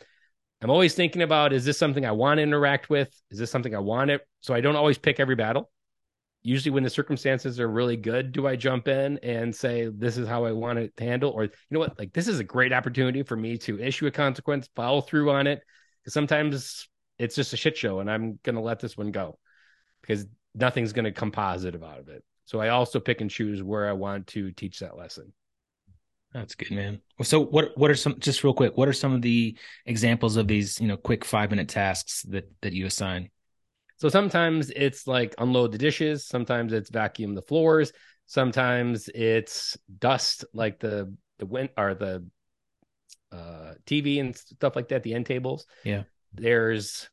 I'm always thinking about is this something I want to interact with? Is this something I want it? So I don't always pick every battle. Usually, when the circumstances are really good, do I jump in and say, This is how I want it to handle? Or, you know what? Like, this is a great opportunity for me to issue a consequence, follow through on it. Because sometimes it's just a shit show and I'm going to let this one go because nothing's going to come positive out of it. So I also pick and choose where I want to teach that lesson. That's good, man. So what what are some just real quick, what are some of the examples of these, you know, quick 5-minute tasks that that you assign? So sometimes it's like unload the dishes, sometimes it's vacuum the floors, sometimes it's dust like the the wind or the uh TV and stuff like that, the end tables. Yeah. There's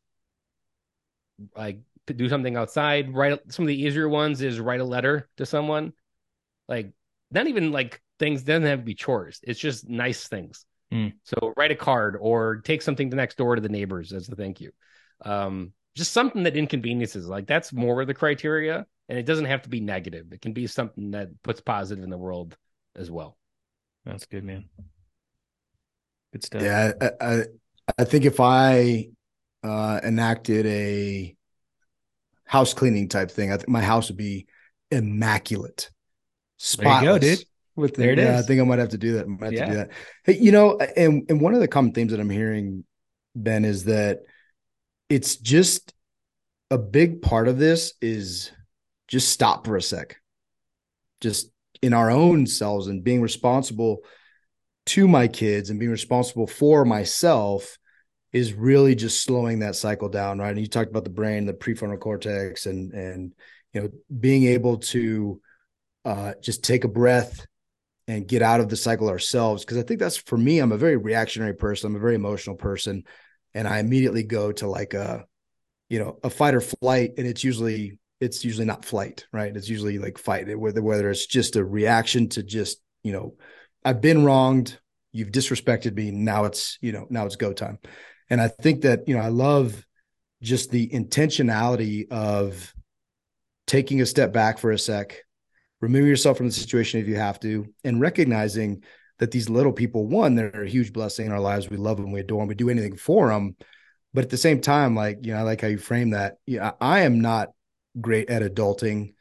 like to do something outside. Write some of the easier ones is write a letter to someone. Like not even like things doesn't have to be chores. It's just nice things. Mm. So write a card or take something to next door to the neighbors as a thank you. Um, just something that inconveniences. Like that's more of the criteria, and it doesn't have to be negative. It can be something that puts positive in the world as well. That's good, man. Good stuff. Yeah, I, I, I think if I uh, enacted a house cleaning type thing, I think my house would be immaculate. Spotless. There you go, dude. With the, there it yeah, is. I think I might have to do that. I might have Yeah. to do that. Hey, you know, and and one of the common themes that I'm hearing, Ben, is that it's just a big part of this is just stop for a sec. Just in our own selves and being responsible to my kids and being responsible for myself is really just slowing that cycle down, right? And you talked about the brain, the prefrontal cortex, and and you know being able to uh, just take a breath and get out of the cycle ourselves. Because I think that's for me. I'm a very reactionary person. I'm a very emotional person, and I immediately go to like a you know a fight or flight, and it's usually it's usually not flight, right? It's usually like fight, whether whether it's just a reaction to just you know I've been wronged, you've disrespected me, now it's you know now it's go time. And I think that, you know, I love just the intentionality of taking a step back for a sec, removing yourself from the situation if you have to, and recognizing that these little people, one, they're a huge blessing in our lives. We love them, we adore them, we do anything for them. But at the same time, like, you know, I like how you frame that. Yeah, I am not great at adulting.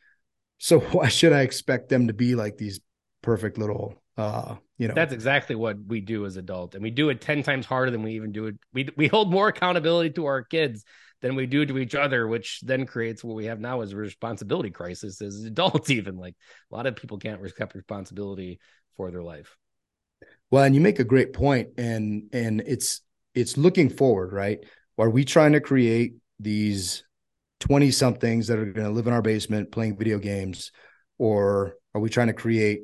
So why should I expect them to be like these perfect little uh you know. That's exactly what we do as adults and we do it 10 times harder than we even do it. We we hold more accountability to our kids than we do to each other which then creates what we have now as a responsibility crisis as adults even. Like a lot of people can't accept responsibility for their life. Well and you make a great point and and it's it's looking forward right? Are we trying to create these 20 somethings that are going to live in our basement playing video games or are we trying to create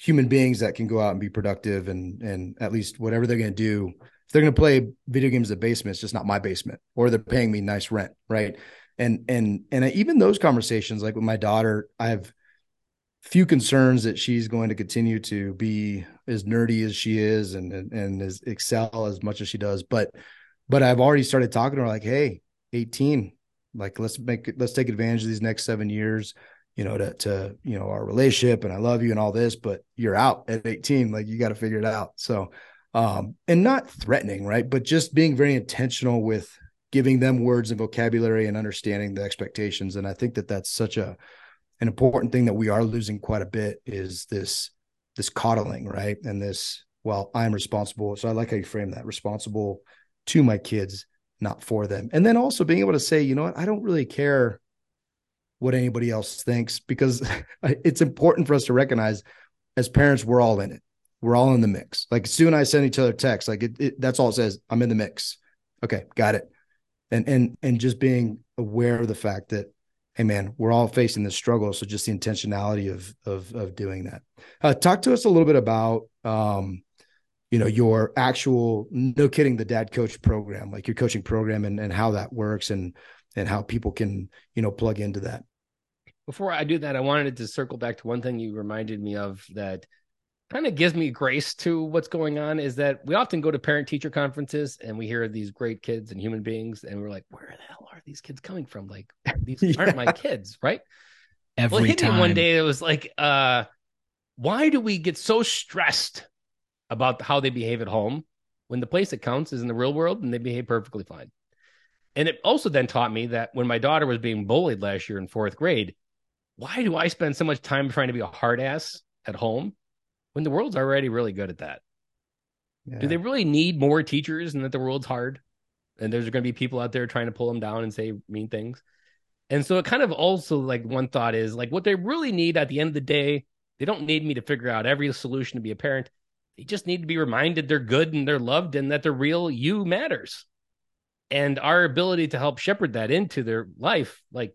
human beings that can go out and be productive and and at least whatever they're going to do. If they're going to play video games in the basement it's just not my basement or they're paying me nice rent right? And and and even those conversations like with my daughter i have few concerns that she's going to continue to be as nerdy as she is and and, and as excel as much as she does. But but i've already started talking to her like hey 18 like let's make let's take advantage of these next seven years you know, to to you know our relationship and I love you and all this, but you're out at 18. Like you got to figure it out. So, um, and not threatening, right? But just being very intentional with giving them words and vocabulary and understanding the expectations. And I think that that's such a an important thing that we are losing quite a bit is this this coddling, right? And this, well, I'm responsible. So I like how you frame that responsible to my kids, not for them. And then also being able to say, you know what, I don't really care what anybody else thinks because it's important for us to recognize as parents we're all in it. We're all in the mix. Like sue and i send each other texts like it, it, that's all it says i'm in the mix. Okay got it. And and and just being aware of the fact that hey man we're all facing this struggle so just the intentionality of of of doing that. Uh, talk to us a little bit about um you know your actual no kidding the dad coach program like your coaching program and and how that works and and how people can you know plug into that before I do that, I wanted to circle back to one thing you reminded me of that kind of gives me grace to what's going on is that we often go to parent teacher conferences and we hear these great kids and human beings and we're like, where the hell are these kids coming from? Like these yeah. aren't my kids, right? Every well, hit time. me one day. It was like, uh, why do we get so stressed about how they behave at home when the place that counts is in the real world and they behave perfectly fine? And it also then taught me that when my daughter was being bullied last year in fourth grade, why do I spend so much time trying to be a hard ass at home when the world's already really good at that? Yeah. Do they really need more teachers and that the world's hard? And there's going to be people out there trying to pull them down and say mean things. And so it kind of also like one thought is like what they really need at the end of the day, they don't need me to figure out every solution to be a parent. They just need to be reminded they're good and they're loved and that the real you matters. And our ability to help shepherd that into their life, like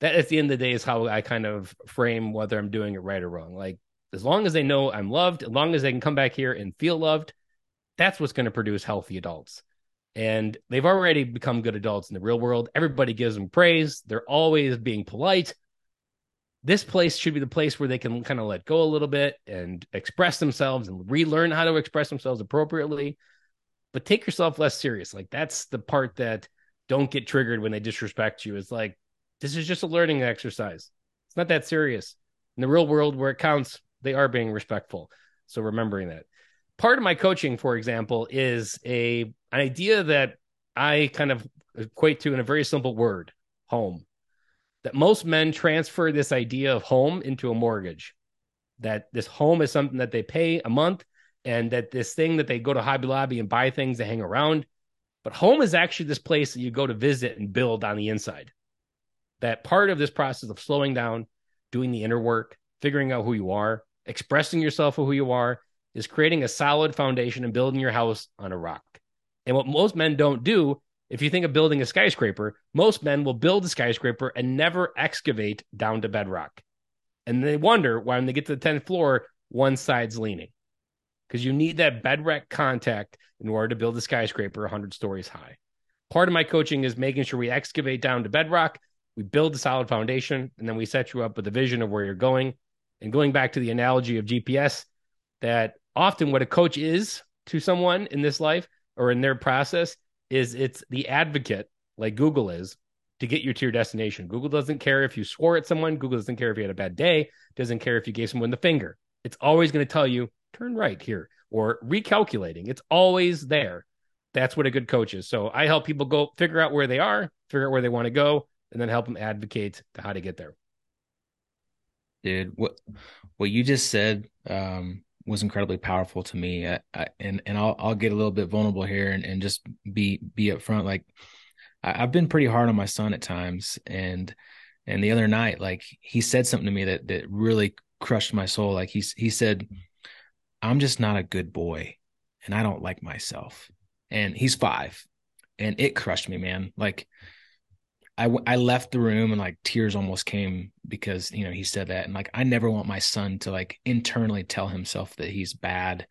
that at the end of the day is how I kind of frame whether I'm doing it right or wrong. Like as long as they know I'm loved, as long as they can come back here and feel loved, that's what's going to produce healthy adults. And they've already become good adults in the real world. Everybody gives them praise. They're always being polite. This place should be the place where they can kind of let go a little bit and express themselves and relearn how to express themselves appropriately. But take yourself less serious. Like that's the part that don't get triggered when they disrespect you. It's like this is just a learning exercise. It's not that serious. In the real world where it counts, they are being respectful. So remembering that. Part of my coaching, for example, is a an idea that I kind of equate to in a very simple word, home. That most men transfer this idea of home into a mortgage. That this home is something that they pay a month and that this thing that they go to Hobby Lobby and buy things to hang around. But home is actually this place that you go to visit and build on the inside that part of this process of slowing down, doing the inner work, figuring out who you are, expressing yourself for who you are, is creating a solid foundation and building your house on a rock. And what most men don't do, if you think of building a skyscraper, most men will build a skyscraper and never excavate down to bedrock. And they wonder why, when they get to the 10th floor, one side's leaning. Because you need that bedrock contact in order to build a skyscraper 100 stories high. Part of my coaching is making sure we excavate down to bedrock we build a solid foundation and then we set you up with a vision of where you're going. And going back to the analogy of GPS, that often what a coach is to someone in this life or in their process is it's the advocate, like Google is, to get you to your destination. Google doesn't care if you swore at someone. Google doesn't care if you had a bad day. Doesn't care if you gave someone the finger. It's always going to tell you turn right here or recalculating. It's always there. That's what a good coach is. So I help people go figure out where they are, figure out where they want to go, and then help them advocate to how to get there. Dude, what what you just said um, was incredibly powerful to me. I, I, and and I'll I'll get a little bit vulnerable here and, and just be be upfront. Like I, I've been pretty hard on my son at times, and and the other night, like he said something to me that that really crushed my soul. Like he he said, "I'm just not a good boy, and I don't like myself." And he's five, and it crushed me, man. Like I I left the room and like tears almost came because you know he said that, and like I never want my son to like internally tell himself that he's bad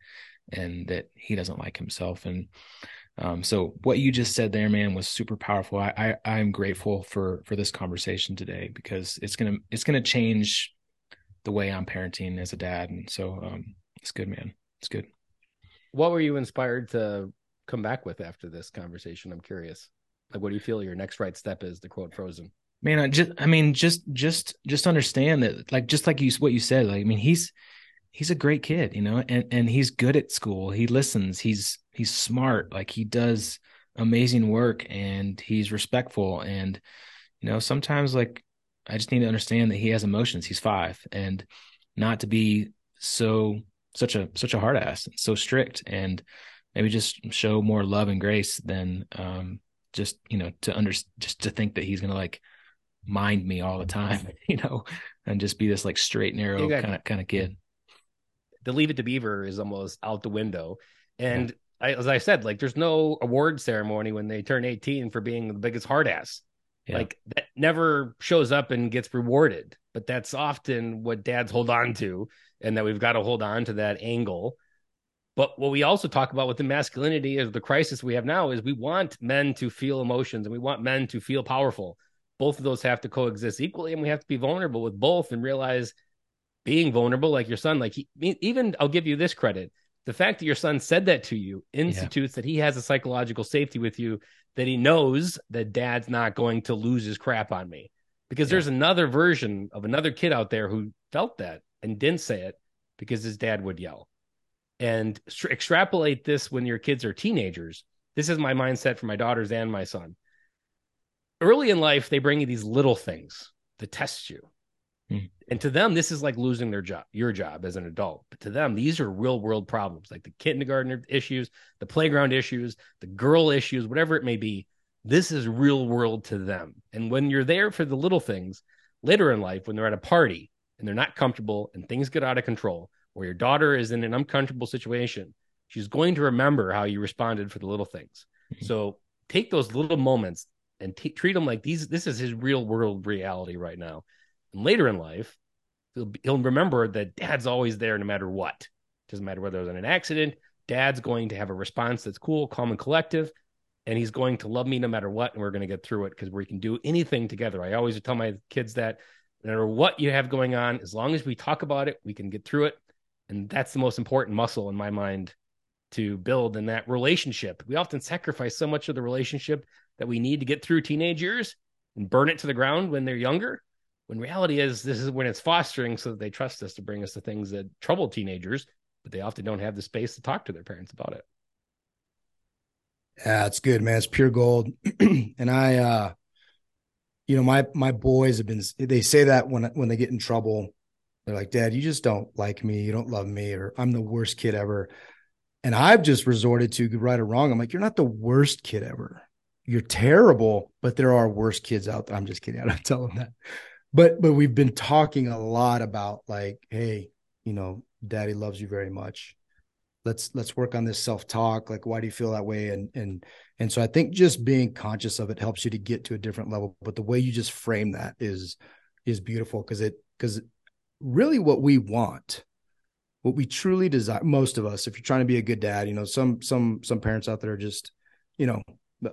and that he doesn't like himself and um, so what you just said there, man, was super powerful. I, I I'm grateful for for this conversation today because it's gonna it's gonna change the way I'm parenting as a dad, and so um, it's good, man. It's good. What were you inspired to come back with after this conversation? I'm curious. Like, what do you feel your next right step is? To quote Frozen. Man, I just I mean, just just just understand that, like, just like you what you said. Like, I mean, he's he's a great kid, you know, and and he's good at school. He listens. He's he's smart. Like he does amazing work, and he's respectful. And you know, sometimes like I just need to understand that he has emotions. He's five, and not to be so such a such a hard ass, so strict, and maybe just show more love and grace than um just you know to under just to think that he's gonna like mind me all the time, you know, and just be this like straight narrow kind of kind of kid. The leave it to beaver is almost out the window. And yeah. I, as i said like there's no award ceremony when they turn 18 for being the biggest hard ass. Yeah. like that never shows up and gets rewarded but that's often what dads hold on to and that we've got to hold on to that angle but what we also talk about with the masculinity is the crisis we have now is we want men to feel emotions and we want men to feel powerful both of those have to coexist equally and we have to be vulnerable with both and realize being vulnerable like your son like he even i'll give you this credit the fact that your son said that to you institutes yeah. that he has a psychological safety with you that he knows that dad's not going to lose his crap on me because yeah. there's another version of another kid out there who felt that and didn't say it because his dad would yell and extrapolate this when your kids are teenagers this is my mindset for my daughters and my son early in life they bring you these little things that test you Mm. And to them, this is like losing their job, your job as an adult. But to them, these are real world problems, like the kindergarten issues, the playground issues, the girl issues, whatever it may be. This is real world to them. And when you're there for the little things later in life, when they're at a party and they're not comfortable and things get out of control, or your daughter is in an uncomfortable situation, she's going to remember how you responded for the little things. Mm-hmm. So take those little moments and t- treat them like these. This is his real world reality right now and later in life, he'll, he'll remember that dad's always there no matter what. Doesn't matter whether there's an accident, dad's going to have a response that's cool, calm, and collective. And he's going to love me no matter what. And we're going to get through it because we can do anything together. I always tell my kids that no matter what you have going on, as long as we talk about it, we can get through it. And that's the most important muscle in my mind to build in that relationship. We often sacrifice so much of the relationship that we need to get through teenage years and burn it to the ground when they're younger. When reality is, this is when it's fostering so that they trust us to bring us the things that trouble teenagers, but they often don't have the space to talk to their parents about it. Yeah, it's good, man. It's pure gold. and I, uh, you know, my my boys have been. They say that when when they get in trouble, they're like, "Dad, you just don't like me. You don't love me, or I'm the worst kid ever." And I've just resorted to right or wrong. I'm like, "You're not the worst kid ever. You're terrible, but there are worse kids out there." I'm just kidding. I don't tell them that but but we've been talking a lot about like hey you know daddy loves you very much let's let's work on this self-talk like why do you feel that way and and and so i think just being conscious of it helps you to get to a different level but the way you just frame that is is beautiful because it because really what we want what we truly desire most of us if you're trying to be a good dad you know some some some parents out there are just you know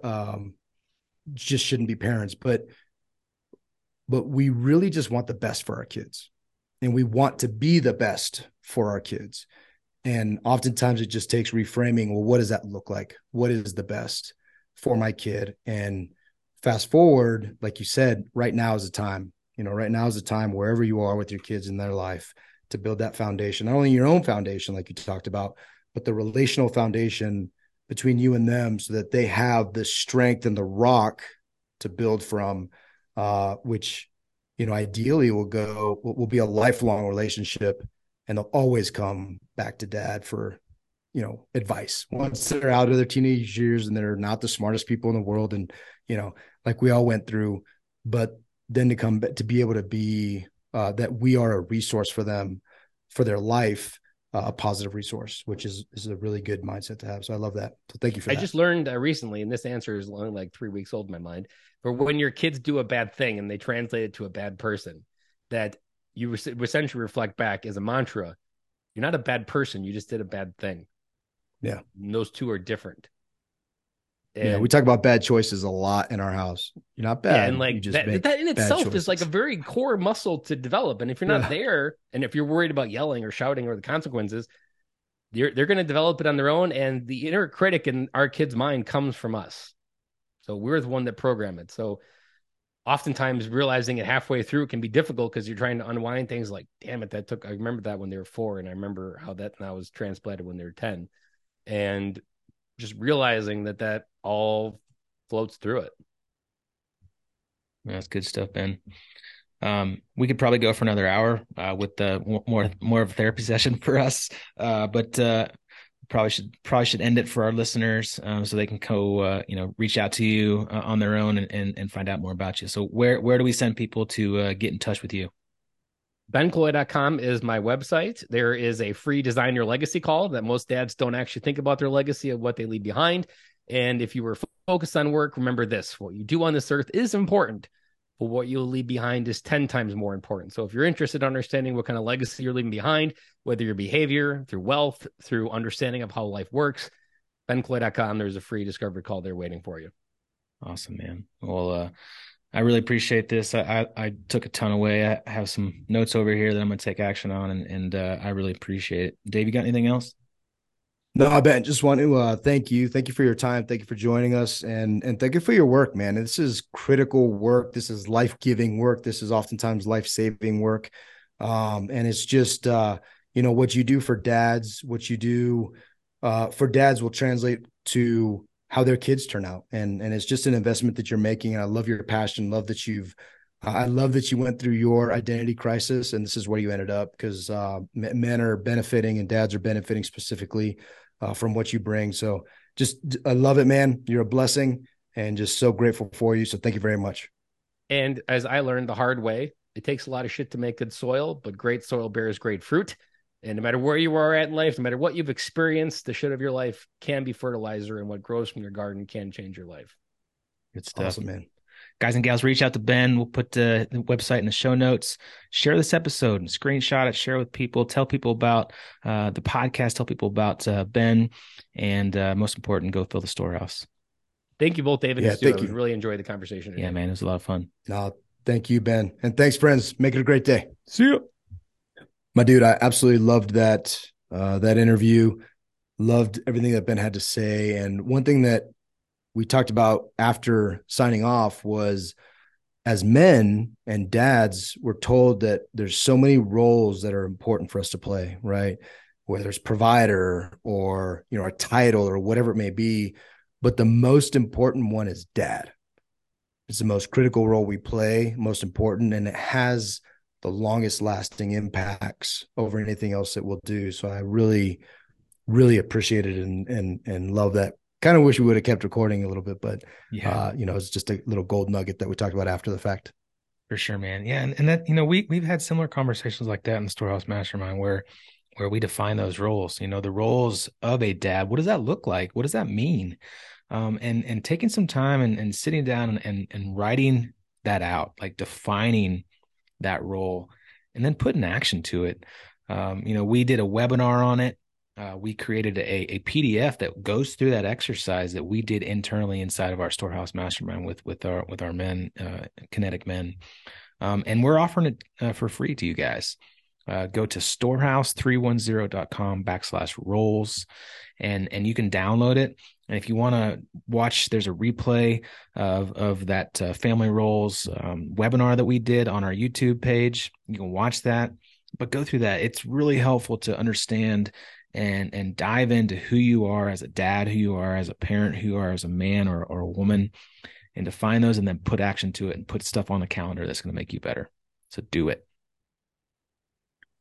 um just shouldn't be parents but but we really just want the best for our kids. And we want to be the best for our kids. And oftentimes it just takes reframing well what does that look like? What is the best for my kid? And fast forward like you said right now is the time you know right now is the time wherever you are with your kids in their life to build that foundation, not only your own foundation, like you talked about, but the relational foundation between you and them so that they have the strength and the rock to build from, uh, which, you know, ideally will go, will, will be a lifelong relationship and they'll always come back to dad for, you know, advice once they're out of their teenage years and they're not the smartest people in the world. And, you know, like we all went through, but then to come to be able to be uh, that we are a resource for them for their life uh, a positive resource which is is a really good mindset to have. So i love that. So thank you for i that. just learned uh, recently and this answer is only like three weeks old in my mind but when your kids do a bad thing and they translate it to a bad person that you essentially reflect back as a mantra you're not a bad person you just did a bad thing. Yeah. And those two are different and, yeah, we talk about bad choices a lot in our house. You're not bad. Yeah, and like that, that, in itself choices. is like a very core muscle to develop. And if you're not yeah. there, and if you're worried about yelling or shouting or the consequences, they're they're going to develop it on their own. And the inner critic in our kid's mind comes from us. So we're the one that program it. So oftentimes realizing it halfway through can be difficult because you're trying to unwind things like, damn it, that took I remember that when they were four, and I remember how that now was transplanted when they were 10. And just realizing that that all floats through it. That's good stuff, Ben. Um, we could probably go for another hour uh, with the more more of a therapy session for us, uh, but uh, probably should probably should end it for our listeners um, so they can go uh, you know reach out to you uh, on their own and, and, and find out more about you. So where where do we send people to uh, get in touch with you? benkilloy.com is my website. There is a free design your legacy call that most dads don't actually think about their legacy of what they leave behind. And if you were focused on work, remember this what you do on this earth is important, but what you'll leave behind is 10 times more important. So if you're interested in understanding what kind of legacy you're leaving behind, whether your behavior, through wealth, through understanding of how life works, benkilloy.com, there's a free discovery call there waiting for you. Awesome, man. Well, uh, I really appreciate this. I, I, I, took a ton away. I have some notes over here that I'm going to take action on, and, and uh, I really appreciate it. Dave, you got anything else? No, Ben. Just want to uh, thank you. Thank you for your time. Thank you for joining us, and and thank you for your work, man. This is critical work. This is life giving work. This is oftentimes life saving work, um, and it's just uh, you know what you do for dads. What you do uh, for dads will translate to how their kids turn out. And and it's just an investment that you're making. And i love your passion. Love that you've i love that you went through your identity crisis and this is where you ended up because uh, men are benefiting and dads are benefiting specifically uh, from what you bring. So just i love it man. You're a blessing and just so grateful for you. So thank you very much. And as i learned the hard way it takes a lot of shit to make good soil but great soil bears great fruit and no matter where you are at in life, no matter what you've experienced, the shit of your life can be fertilizer, and what grows from your garden can change your life. Good stuff, awesome, man. Guys and gals, reach out to Ben. We'll put the website in the show notes. Share this episode and screenshot it. Share with people. Tell people about uh, the podcast. Tell people about uh, Ben, and uh, most important, go fill the storehouse. Thank you both, David. Yeah, thank you. Really enjoyed the conversation. Today. Yeah, man, it was a lot of fun. No, thank you, Ben, and thanks, friends. Make it a great day. See you my dude, I absolutely loved that uh, that interview. Loved everything that Ben had to say. And one thing that we talked about after signing off was as men and dads, we're told that there's so many roles that are important for us to play, right? Whether it's provider or you know a title or whatever it may be, but the most important one is dad. It's the most critical role we play, most important, and it has the longest lasting impacts over anything else that we'll do. So I really, really appreciate it and and and love that. Kind of wish we would have kept recording a little bit, but yeah, uh, you know, it's just a little gold nugget that we talked about after the fact. For sure, man. Yeah, and, and that you know we we've had similar conversations like that in the Storehouse Mastermind where where we define those roles. You know, the roles of a dad. What does that look like? What does that mean? Um, and and taking some time and, and sitting down and, and and writing that out, like defining that role and then put an action to it. Um, you know, we did a webinar on it. Uh, we created a, a PDF that goes through that exercise that we did internally inside of our storehouse mastermind with with our with our men, uh, kinetic men, um, and we're offering it uh, for free to you guys. Uh, go to storehouse310.com backslash roles and and you can download it and if you want to watch, there's a replay of of that uh, family roles um, webinar that we did on our YouTube page. You can watch that. but go through that. It's really helpful to understand and and dive into who you are as a dad, who you are as a parent, who you are as a man or, or a woman, and define those and then put action to it and put stuff on the calendar that's going to make you better. So do it.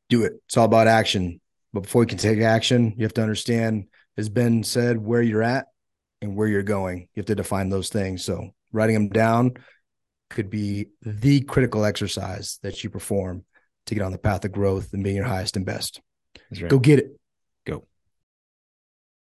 Do it. It's all about action. But before you can take action, you have to understand, as Ben said, where you're at and where you're going. You have to define those things. So writing them down could be the critical exercise that you perform to get on the path of growth and being your highest and best. Right. Go get it.